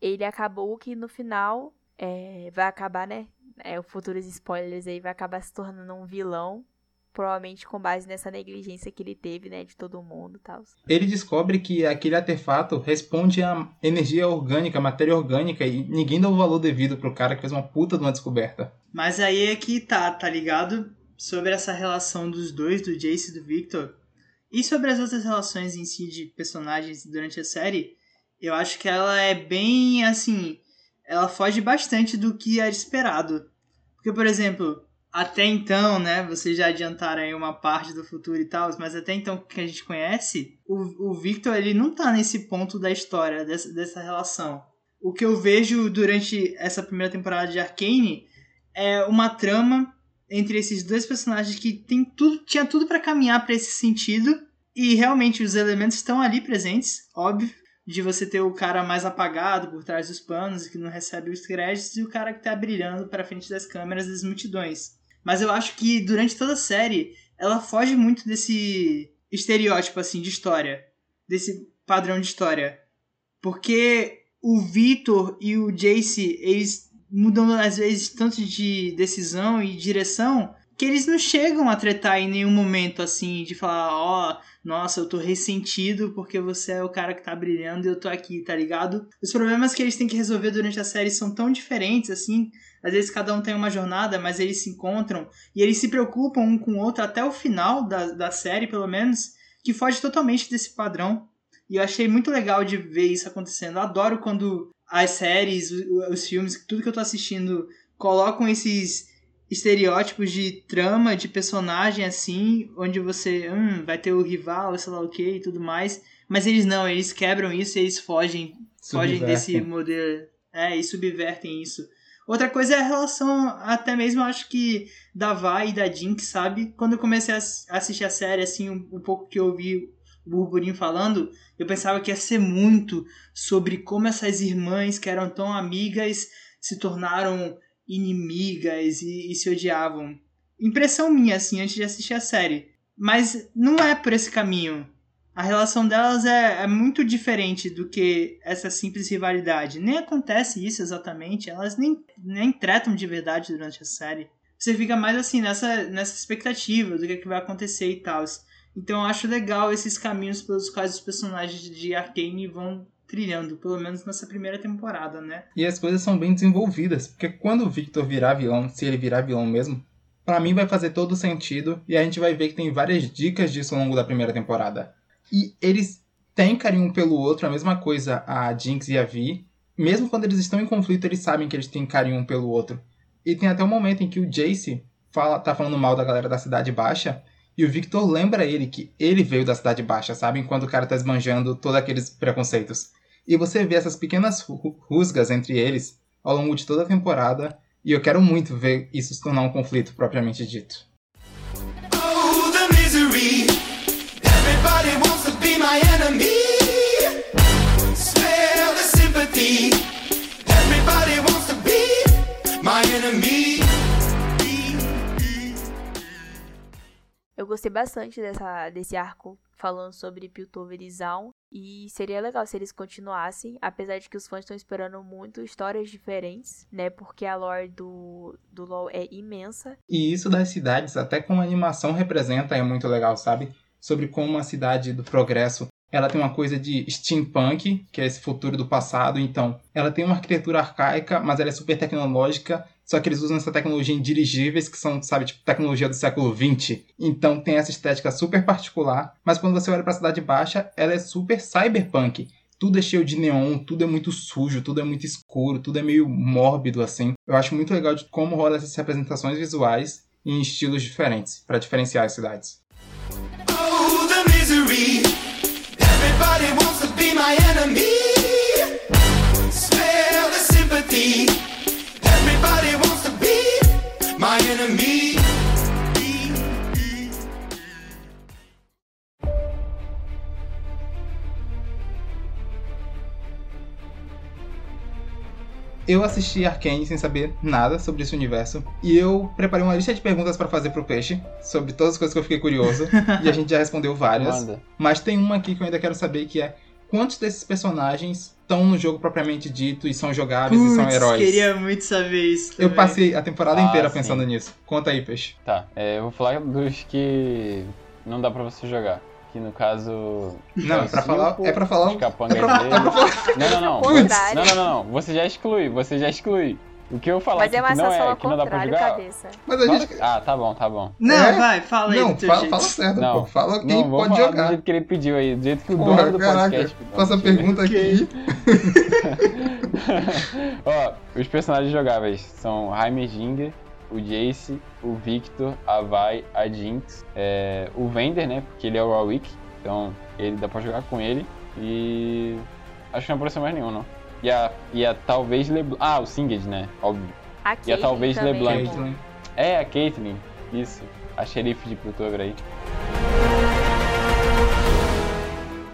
ele acabou que no final é, vai acabar, né? É, futuros spoilers aí vai acabar se tornando um vilão, provavelmente com base nessa negligência que ele teve, né, de todo mundo e tal. Ele descobre que aquele artefato responde a energia orgânica, matéria orgânica, e ninguém dá o valor devido pro cara que fez uma puta de uma descoberta. Mas aí é que tá, tá ligado? Sobre essa relação dos dois, do Jace e do Victor. E sobre as outras relações em si de personagens durante a série, eu acho que ela é bem assim. Ela foge bastante do que era esperado. Porque, por exemplo, até então, né? Vocês já adiantaram aí uma parte do futuro e tal, mas até então que a gente conhece, o, o Victor ele não tá nesse ponto da história, dessa, dessa relação. O que eu vejo durante essa primeira temporada de Arcane é uma trama entre esses dois personagens que tem tudo, tinha tudo para caminhar para esse sentido e realmente os elementos estão ali presentes, óbvio, de você ter o cara mais apagado por trás dos panos e que não recebe os créditos e o cara que tá brilhando para frente das câmeras das multidões. Mas eu acho que durante toda a série ela foge muito desse estereótipo assim de história, desse padrão de história. Porque o Victor e o Jace, eles mudam às vezes tanto de decisão e direção que eles não chegam a tretar em nenhum momento assim de falar, ó, oh, nossa, eu tô ressentido porque você é o cara que tá brilhando e eu tô aqui, tá ligado? Os problemas que eles têm que resolver durante a série são tão diferentes assim, às vezes cada um tem uma jornada, mas eles se encontram e eles se preocupam um com o outro até o final da, da série, pelo menos, que foge totalmente desse padrão. E eu achei muito legal de ver isso acontecendo. Eu adoro quando as séries, os filmes, tudo que eu tô assistindo colocam esses estereótipos de trama, de personagem assim, onde você hum, vai ter o rival, sei lá o que e tudo mais. Mas eles não, eles quebram isso e eles fogem, fogem desse modelo. É, e subvertem isso. Outra coisa é a relação, até mesmo acho que da Vi e da Jinx, sabe? Quando eu comecei a assistir a série, assim, um, um pouco que eu ouvi o burburinho falando, eu pensava que ia ser muito sobre como essas irmãs que eram tão amigas se tornaram inimigas e, e, se odiavam. Impressão minha, assim, antes de assistir a série. Mas não é por esse caminho. A relação delas é, é, muito diferente do que essa simples rivalidade. Nem acontece isso exatamente, elas nem, nem tretam de verdade durante a série. Você fica mais assim, nessa, nessa expectativa do que, é que vai acontecer e tal. Então eu acho legal esses caminhos pelos quais os personagens de Arcane vão trilhando, pelo menos nessa primeira temporada, né? E as coisas são bem desenvolvidas, porque quando o Victor virar vilão, se ele virar vilão mesmo, para mim vai fazer todo sentido e a gente vai ver que tem várias dicas disso ao longo da primeira temporada. E eles têm carinho pelo outro, a mesma coisa a Jinx e a Vi. Mesmo quando eles estão em conflito, eles sabem que eles têm carinho um pelo outro. E tem até um momento em que o Jace fala, tá falando mal da galera da Cidade Baixa, e o Victor lembra ele que ele veio da Cidade Baixa, sabe? Enquanto o cara tá esbanjando todos aqueles preconceitos. E você vê essas pequenas rusgas entre eles ao longo de toda a temporada, e eu quero muito ver isso se tornar um conflito propriamente dito. Eu gostei bastante dessa, desse arco falando sobre Piltoverizão. E seria legal se eles continuassem, apesar de que os fãs estão esperando muito histórias diferentes, né? Porque a lore do, do LoL é imensa. E isso das cidades, até como a animação representa, é muito legal, sabe? Sobre como a cidade do progresso ela tem uma coisa de steampunk, que é esse futuro do passado, então ela tem uma arquitetura arcaica, mas ela é super tecnológica, só que eles usam essa tecnologia em dirigíveis, que são, sabe, tipo tecnologia do século XX. Então tem essa estética super particular, mas quando você olha para a cidade baixa, ela é super cyberpunk. Tudo é cheio de neon, tudo é muito sujo, tudo é muito escuro, tudo é meio mórbido assim. Eu acho muito legal de como rola essas representações visuais em estilos diferentes, para diferenciar as cidades. Oh, the misery. Enemy. Eu assisti Arcane sem saber nada sobre esse universo. E eu preparei uma lista de perguntas pra fazer pro Peixe sobre todas as coisas que eu fiquei curioso. e a gente já respondeu várias. Manda. Mas tem uma aqui que eu ainda quero saber que é quantos desses personagens estão no jogo propriamente dito e são jogáveis e são heróis. queria muito saber isso. Eu também. passei a temporada Ah, inteira sim. pensando nisso. Conta aí, Peixe. Tá, é, eu vou falar dos que não dá pra você jogar. Que no caso. Não, é pra falar. É pra falar. Os capangas é pra- dele. é pra falar- Não, não, não. Você-. Não, não, não. Você já exclui, você já exclui. O que eu falar Mas é que não é, que não dá pra jogar. cabeça. Mas a gente. Ah, tá bom, tá bom. Não, É? vai, fala aí Não, fala, fala certo, Não. pô. Fala quem Não, pode falar do jogar. jeito que ele pediu aí, do jeito que o Porra, dono do caraca, podcast. pediu. faça a pergunta aqui. Ó, os personagens jogáveis são Heimerdinger, o Jace, o Victor, a Vi, a Jinx, é, o Vender, né? Porque ele é o Warwick, então ele dá pra jogar com ele. E. Acho que não apareceu mais nenhum, não. E a, e a talvez Leblanc. Ah, o Singed, né? Óbvio. A E a talvez LeBlanc. é. É, a Caitlyn. Isso. A xerife de Piltover aí.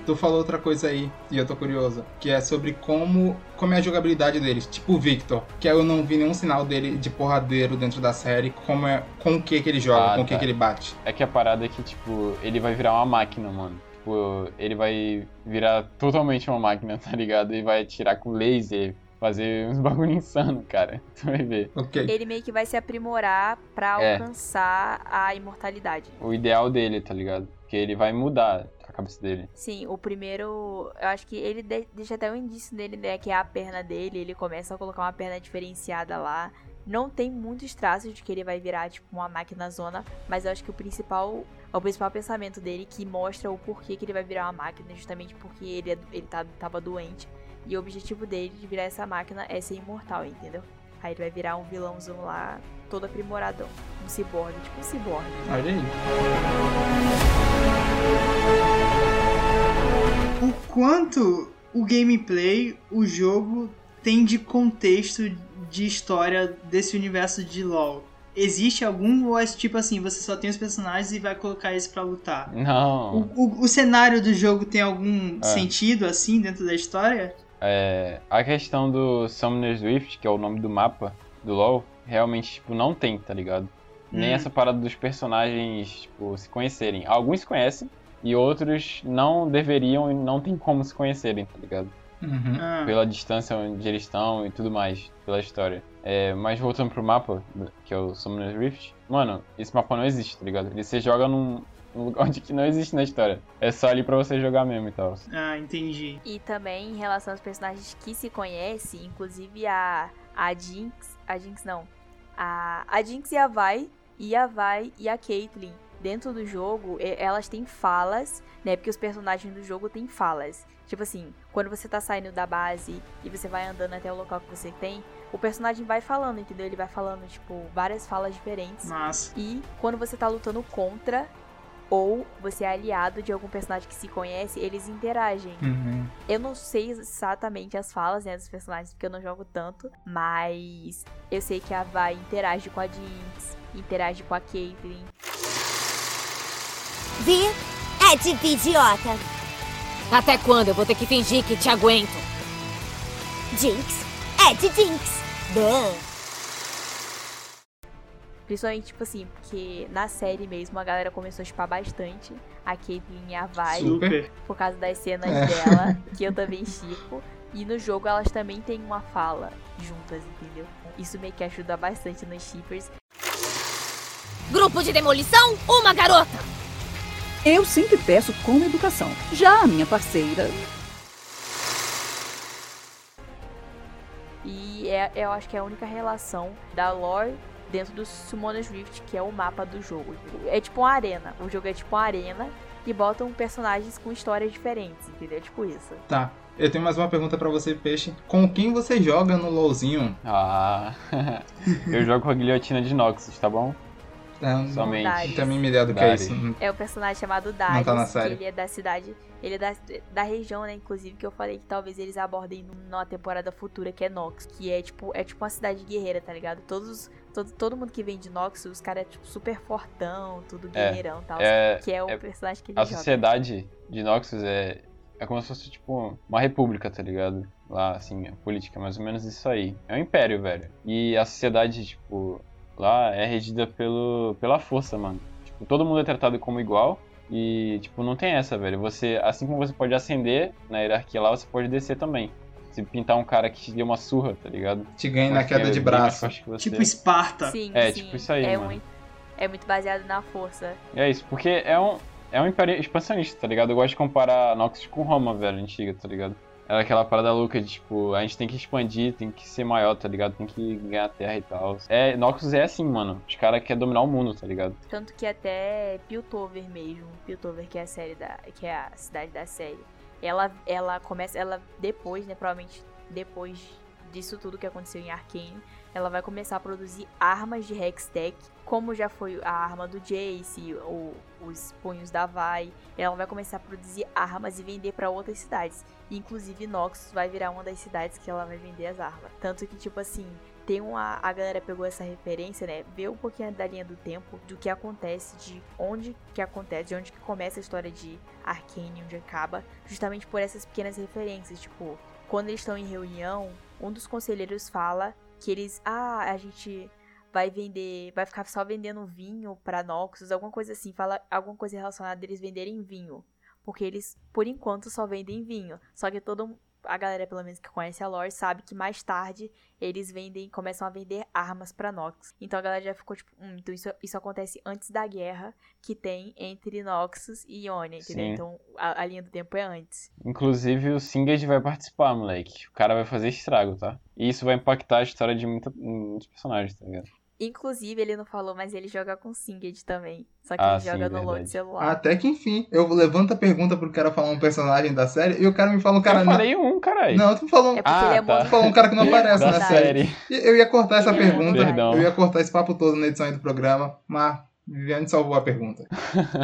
Tu falou outra coisa aí, e eu tô curioso, que é sobre como, como é a jogabilidade deles. Tipo o Victor, que eu não vi nenhum sinal dele de porradeiro dentro da série, como é, com o que que ele joga, Ah, com o que tá. que ele bate. É que a parada é que, tipo, ele vai virar uma máquina, mano. Tipo, ele vai virar totalmente uma máquina, tá ligado? E vai atirar com laser, fazer uns bagulho insano, cara. Tu vai ver. Ok. Ele meio que vai se aprimorar pra É. alcançar a imortalidade. O ideal dele, tá ligado? Porque ele vai mudar a cabeça dele. Sim, o primeiro. Eu acho que ele de- deixa até um indício nele, né? Que é a perna dele. Ele começa a colocar uma perna diferenciada lá. Não tem muitos traços de que ele vai virar, tipo, uma máquina zona. Mas eu acho que o principal. O principal pensamento dele que mostra o porquê que ele vai virar uma máquina, justamente porque ele, é- ele tá, tava doente. E o objetivo dele de virar essa máquina é ser imortal, entendeu? Aí ele vai virar um vilãozão lá, todo aprimoradão. Um ciborgue, tipo um ciborgue. Olha aí. O quanto o gameplay, o jogo, tem de contexto de história desse universo de LoL? Existe algum ou é tipo assim, você só tem os personagens e vai colocar eles pra lutar? Não. O, o- o cenário do jogo tem algum É. sentido assim dentro da história? É, a questão do Summoner's Rift, que é o nome do mapa do LoL, realmente, tipo, não tem, tá ligado? Nem Hum. essa parada dos personagens, tipo, se conhecerem. Alguns se conhecem e outros não deveriam e não tem como se conhecerem, tá ligado? Uhum. Ah, Pela distância onde eles estão e tudo mais, pela história. É, mas voltando pro mapa, que é o Summoner's Rift, mano, esse mapa não existe, tá ligado? Ele você joga num, num lugar onde que não existe na história. É só ali pra você jogar mesmo e tal. ah, entendi. E também em relação aos personagens que se conhecem, inclusive a, a Jinx. A Jinx não. A, a Jinx e a Vi, e a Vi e a Caitlyn. Dentro do jogo, elas têm falas, né? Porque os personagens do jogo têm falas. Tipo assim, quando você tá saindo da base e você vai andando até o local que você tem, o personagem vai falando, entendeu? Ele vai falando, tipo, várias falas diferentes. Mas E quando você tá lutando contra ou você é aliado de algum personagem que se conhece, eles interagem. Uhum. Eu não sei exatamente as falas né, dos personagens, porque eu não jogo tanto, mas eu sei que a Vi interage com a Jinx, interage com a Caitlyn. Vi? É de idiota. Até quando eu vou ter que fingir que te aguento? Jinx? É de Jinx. Duh. Principalmente, tipo assim, porque na série mesmo a galera começou a chipar bastante a Caitlyn e a Vi, super. por causa das cenas É. dela, que eu também chipo. E no jogo elas também têm uma fala juntas, entendeu? Isso meio que ajuda bastante nos shippers. Grupo de demolição, uma garota! Eu sempre peço com educação. Já a minha parceira. E é, eu acho que é a única relação da lore dentro do Summoner's Rift, que é o mapa do jogo. É tipo uma arena. O jogo é tipo uma arena e botam personagens com histórias diferentes, entendeu? Tipo isso. Tá. Eu tenho mais uma pergunta pra você, Peixe. Com quem você joga no LoLzinho? Ah, eu jogo com a guilhotina de Noxus, tá bom? É, não, Somente. não tenho a mínima ideia do que é isso. É o personagem chamado Não Darius, tá que série. ele é da cidade, ele é da, da região, né, inclusive, que eu falei que talvez eles abordem numa temporada futura, que é Nox, que é tipo, é tipo uma cidade guerreira, tá ligado? Todos, todo, todo mundo que vem de Nox, os caras é tipo super fortão, tudo É, guerreirão e tal, é- que é o é- personagem que ele A joga. sociedade de Noxus é, é como se fosse, tipo, uma república, tá ligado? Lá, assim, a política, é mais ou menos isso aí. É um império, velho. E a sociedade, tipo, lá é regida pelo, pela força, mano. Tipo, todo mundo é tratado como igual. E, tipo, não tem essa, velho. Você, assim como você pode ascender na hierarquia lá, você pode descer também. Se pintar um cara que te deu uma surra, tá ligado? Te ganha na queda que é de braço. você. Tipo Esparta. Sim, É, sim, tipo isso aí, é mano. muito, é muito baseado na força. É isso, porque é um, é um império expansionista, tá ligado? Eu gosto de comparar Noxus com Roma, velho, antiga, tá ligado? Era aquela parada louca de, tipo, a gente tem que expandir, tem que ser maior, tá ligado? Tem que ganhar terra e tal. É, Noxus é assim, mano. Os caras querem dominar o mundo, tá ligado? Tanto que até Piltover mesmo, Piltover que é a série da, que é a cidade da série, ela ela começa, ela depois, né, provavelmente depois disso tudo que aconteceu em Arcane, ela vai começar a produzir armas de Hextech, como já foi a arma do Jace, ou os punhos da Vai. Ela vai começar a produzir armas e vender pra outras cidades. Inclusive Noxus vai virar uma das cidades que ela vai vender as armas. Tanto que tipo assim, tem uma. A galera pegou essa referência, né? Vê um pouquinho da linha do tempo, do que acontece, de onde que acontece, de onde que começa a história de Arcane, onde acaba, justamente por essas pequenas referências. Tipo, quando eles estão em reunião, um dos conselheiros fala que eles. Ah, a gente vai vender. Vai ficar só vendendo vinho pra Noxus, alguma coisa assim. Fala alguma coisa relacionada a eles venderem vinho. Porque eles, por enquanto, só vendem vinho. Só que todo a galera, pelo menos que conhece a lore, sabe que mais tarde eles vendem, começam a vender armas pra Nox. Então a galera já ficou tipo, hum, então isso, isso acontece antes da guerra que tem entre Noxus e Ionia, entendeu? Sim. Então a, a linha do tempo é antes. Inclusive o Singed vai participar, moleque. O cara vai fazer estrago, tá? E isso vai impactar a história de muita- muitos personagens, tá ligado? Inclusive, ele não falou, mas ele joga com Singed também. Só que Ah, ele sim, joga no verdade. celular. Até que enfim, eu levanto a pergunta pro cara falar um personagem da série e o cara me fala um cara. eu não- falei um, caralho. Não, tu falou, É porque Ah, ele é tá. tu falou um cara que não aparece na série. E Eu ia cortar essa é pergunta, Perdão. eu ia cortar esse papo todo na edição aí do programa, mas Viviane salvou a pergunta.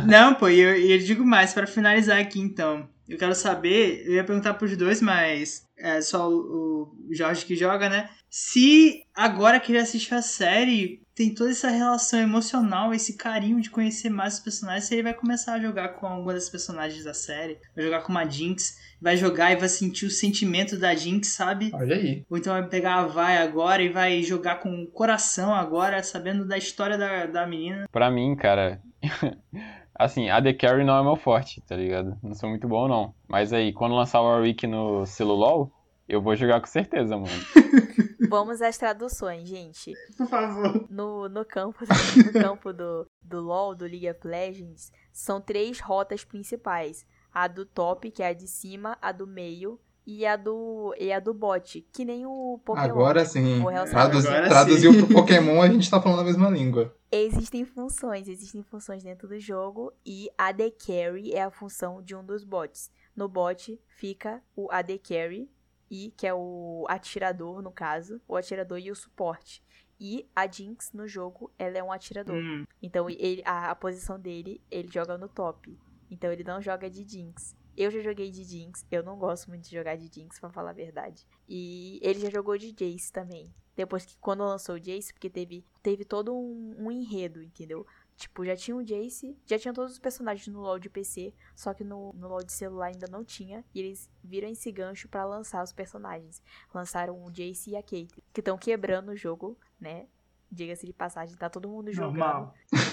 Não, pô, e eu, e eu digo mais, pra finalizar aqui então. Eu quero saber, eu ia perguntar pros dois, mas é só o, o Jorge que joga, né? Se agora que ele assistiu a série, tem toda essa relação emocional, esse carinho de conhecer mais os personagens, se ele vai começar a jogar com alguma das personagens da série, vai jogar com uma Jinx, vai jogar e vai sentir o sentimento da Jinx, sabe? Olha aí. Ou então vai pegar a Vai agora e vai jogar com o coração agora, sabendo da história da, da menina. Pra mim, cara. assim, a The Carry não é meu forte, tá ligado? Não sou muito bom, não. Mas aí, quando lançar o Warwick no Celulol, eu vou jogar com certeza, mano. Vamos às traduções, gente. Por favor. No, no campo, no campo do, do LoL, do League of Legends, são três rotas principais. A do top, que é a de cima, a do meio e a do, e a do bot, que nem o Pokémon. Agora sim. O relacionamento. Traduz, Agora traduziu sim. pro Pokémon, a gente tá falando a mesma língua. Existem funções, existem funções dentro do jogo e a AD Carry é a função de um dos bots. No bot fica o AD Carry, e que é o atirador, no caso, o atirador e o suporte. E a Jinx no jogo, ela é um atirador. Hum, Então ele, a, a posição dele, ele joga no top. Então ele não joga de Jinx. Eu já joguei de Jinx, eu não gosto muito de jogar de Jinx, pra falar a verdade. E ele já jogou de Jace também. Depois que quando lançou o Jace, porque teve, teve todo um, um enredo, entendeu? Tipo, já tinha o Jace, já tinha todos os personagens no LoL de PC, só que no, no LoL de celular ainda não tinha. E eles viram esse gancho pra lançar os personagens. Lançaram o Jace e a Kate, que estão quebrando o jogo, né? Diga-se de passagem, tá todo mundo jogando. normal.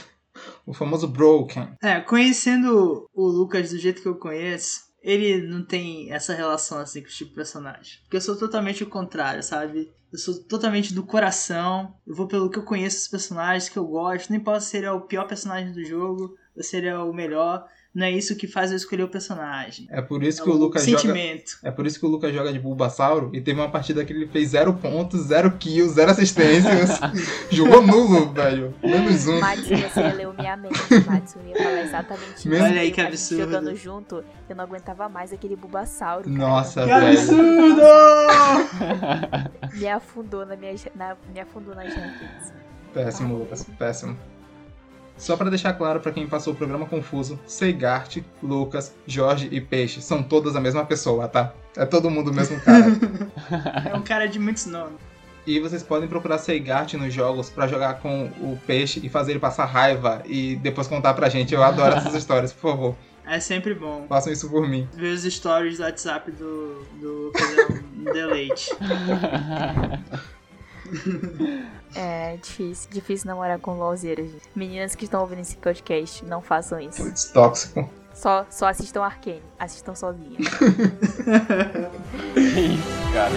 O famoso Broken. É, conhecendo o Lucas do jeito que eu conheço, ele não tem essa relação assim com o tipo de personagem. Porque eu sou totalmente o contrário, sabe? Eu sou totalmente do coração. Eu vou pelo que eu conheço os personagens, que eu gosto. Não importa se ele é o pior personagem do jogo ou se ele é o melhor. Não é isso que faz eu escolher o personagem. É por isso É que o Lucas joga. sentimento. É por isso que o Lucas joga de Bulbasauro e teve uma partida que ele fez zero pontos, zero kills, zero assistências. Jogou nulo, velho. Menos um. Matsu, você leu minha mente, Matsu. Eu ia falar exatamente isso. Mesmo- Olha aí que absurdo. Jogando junto, eu não aguentava mais aquele Bulbasauro. cara. Nossa, Que velho. absurdo! Me afundou na minha, na, me afundou nas rankings. Péssimo, Lucas. Péssimo. Só pra deixar claro pra quem passou o programa confuso, Seigart, Lucas, Jorge e Peixe são todas a mesma pessoa, tá? É todo mundo o mesmo cara. É um cara de muitos nomes. e vocês podem procurar Seigart nos jogos pra jogar com o Peixe e fazer ele passar raiva e depois contar pra gente. Eu adoro essas histórias, por favor. É sempre bom. Façam isso por mim. Ver os stories do WhatsApp do, do Lucas é um deleite. É difícil, difícil namorar com LOLzeiras. gente. Meninas que estão ouvindo esse podcast, não façam isso. Putz, tóxico. Só, só assistam Arcane, assistam isso, cara.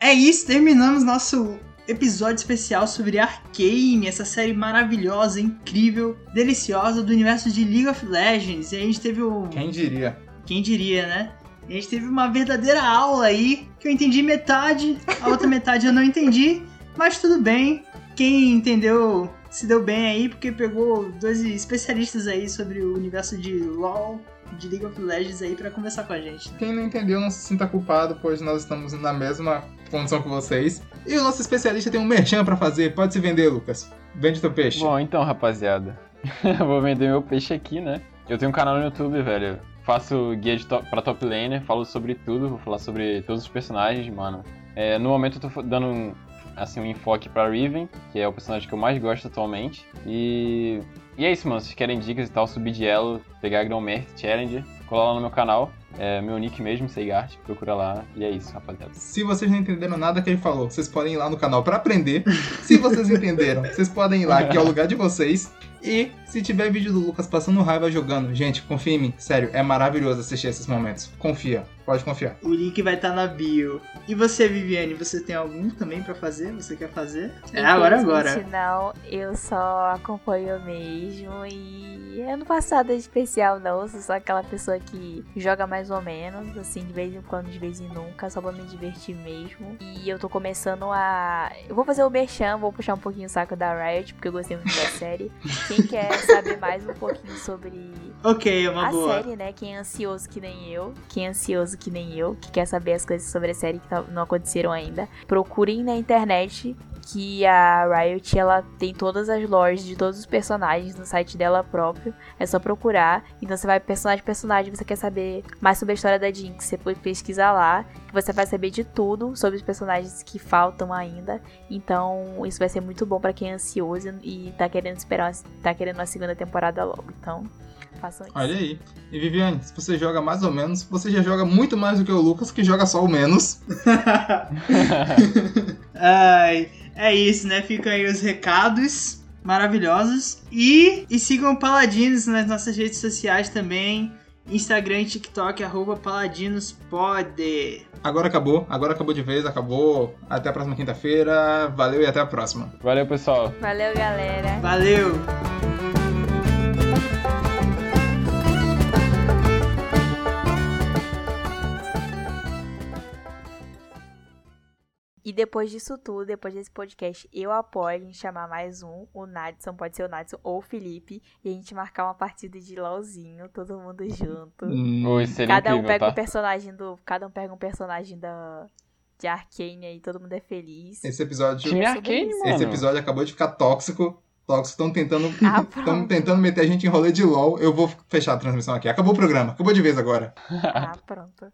É isso, terminamos nosso episódio especial sobre Arcane, essa série maravilhosa, incrível, deliciosa do universo de League of Legends. E a gente teve o. Quem diria? Quem diria, né? A gente teve uma verdadeira aula aí, que eu entendi metade, a outra metade eu não entendi, mas tudo bem. Quem entendeu se deu bem aí, porque pegou dois especialistas aí sobre o universo de LoL, de League of Legends aí pra conversar com a gente. Quem não entendeu, não se sinta culpado, pois nós estamos na mesma condição que vocês. E o nosso especialista tem um merchan pra fazer. Pode se vender, Lucas. Vende teu peixe. Bom, então, rapaziada. vou vender meu peixe aqui, né? Eu tenho um canal no YouTube, velho. Faço guia de top, pra top laner, falo sobre tudo, vou falar sobre todos os personagens, mano. É, no momento eu tô dando um, assim, um enfoque pra Riven, que é o personagem que eu mais gosto atualmente. E, e é isso, mano. Se querem dicas e tal, subir de elo, pegar a Grão-Merc Challenge, colar lá no meu canal. É meu nick mesmo, Seigart, procura lá. E é isso, rapaziada. Se vocês não entenderam nada que ele falou, vocês podem ir lá no canal pra aprender. Se vocês entenderam, vocês podem ir lá, que é o lugar de vocês. E se tiver vídeo do Lucas passando raiva jogando, gente, confia em mim. Sério, é maravilhoso assistir esses momentos. Confia, pode confiar. O link vai estar na bio. E você, Viviane, você tem algum também pra fazer? Você quer fazer? É agora, agora. Não, eu só acompanho mesmo e eu não faço nada de especial não, eu sou só aquela pessoa que joga mais ou menos, assim, de vez em quando, de vez em nunca, só pra me divertir mesmo. E eu tô começando a... Eu vou fazer o merchan, vou puxar um pouquinho o saco da Riot, porque eu gostei muito da série. Quem quer saber mais um pouquinho sobre Ok, é uma a boa. série, né? Quem é ansioso que nem eu, quem é ansioso que nem eu, que quer saber as coisas sobre a série que tá- não aconteceram ainda, procurem na internet que a Riot ela tem todas as lores de todos os personagens no site dela próprio. É só procurar. Então você vai personagem personagem, você quer saber mais sobre a história da Jinx, você pode pesquisar lá, que você vai saber de tudo sobre os personagens que faltam ainda. Então isso vai ser muito bom pra quem é ansioso e tá querendo esperar, tá querendo uma segunda temporada logo. Então façam isso. Olha aí. E Viviane, se você joga mais ou menos, você já joga muito mais do que o Lucas, que joga só o menos. Ai, é isso, né? Ficam aí os recados maravilhosos. E, e sigam o Paladinos nas nossas redes sociais também. Instagram e TikTok, arroba paladinospod. Agora acabou, agora acabou de vez, acabou. Até a próxima quinta-feira. Valeu e até a próxima. Valeu, pessoal. Valeu, galera. Valeu! E depois disso tudo, depois desse podcast, eu apoio a gente chamar mais um, o Nadson, pode ser o Nadson ou o Felipe, e a gente marcar uma partida de LOLzinho, todo mundo junto. Oi, seria Cada um incrível, pega tá? um personagem do. Cada um pega um personagem da. De Arcane aí, todo mundo é feliz. Esse episódio. Time Arcane, mano. Esse episódio acabou de ficar tóxico. Tóxico, estão tentando. Ah, Estão pronto. tentando meter a gente em rolê de LOL. Eu vou fechar a transmissão aqui. Acabou o programa. Acabou de vez agora. Ah, pronto.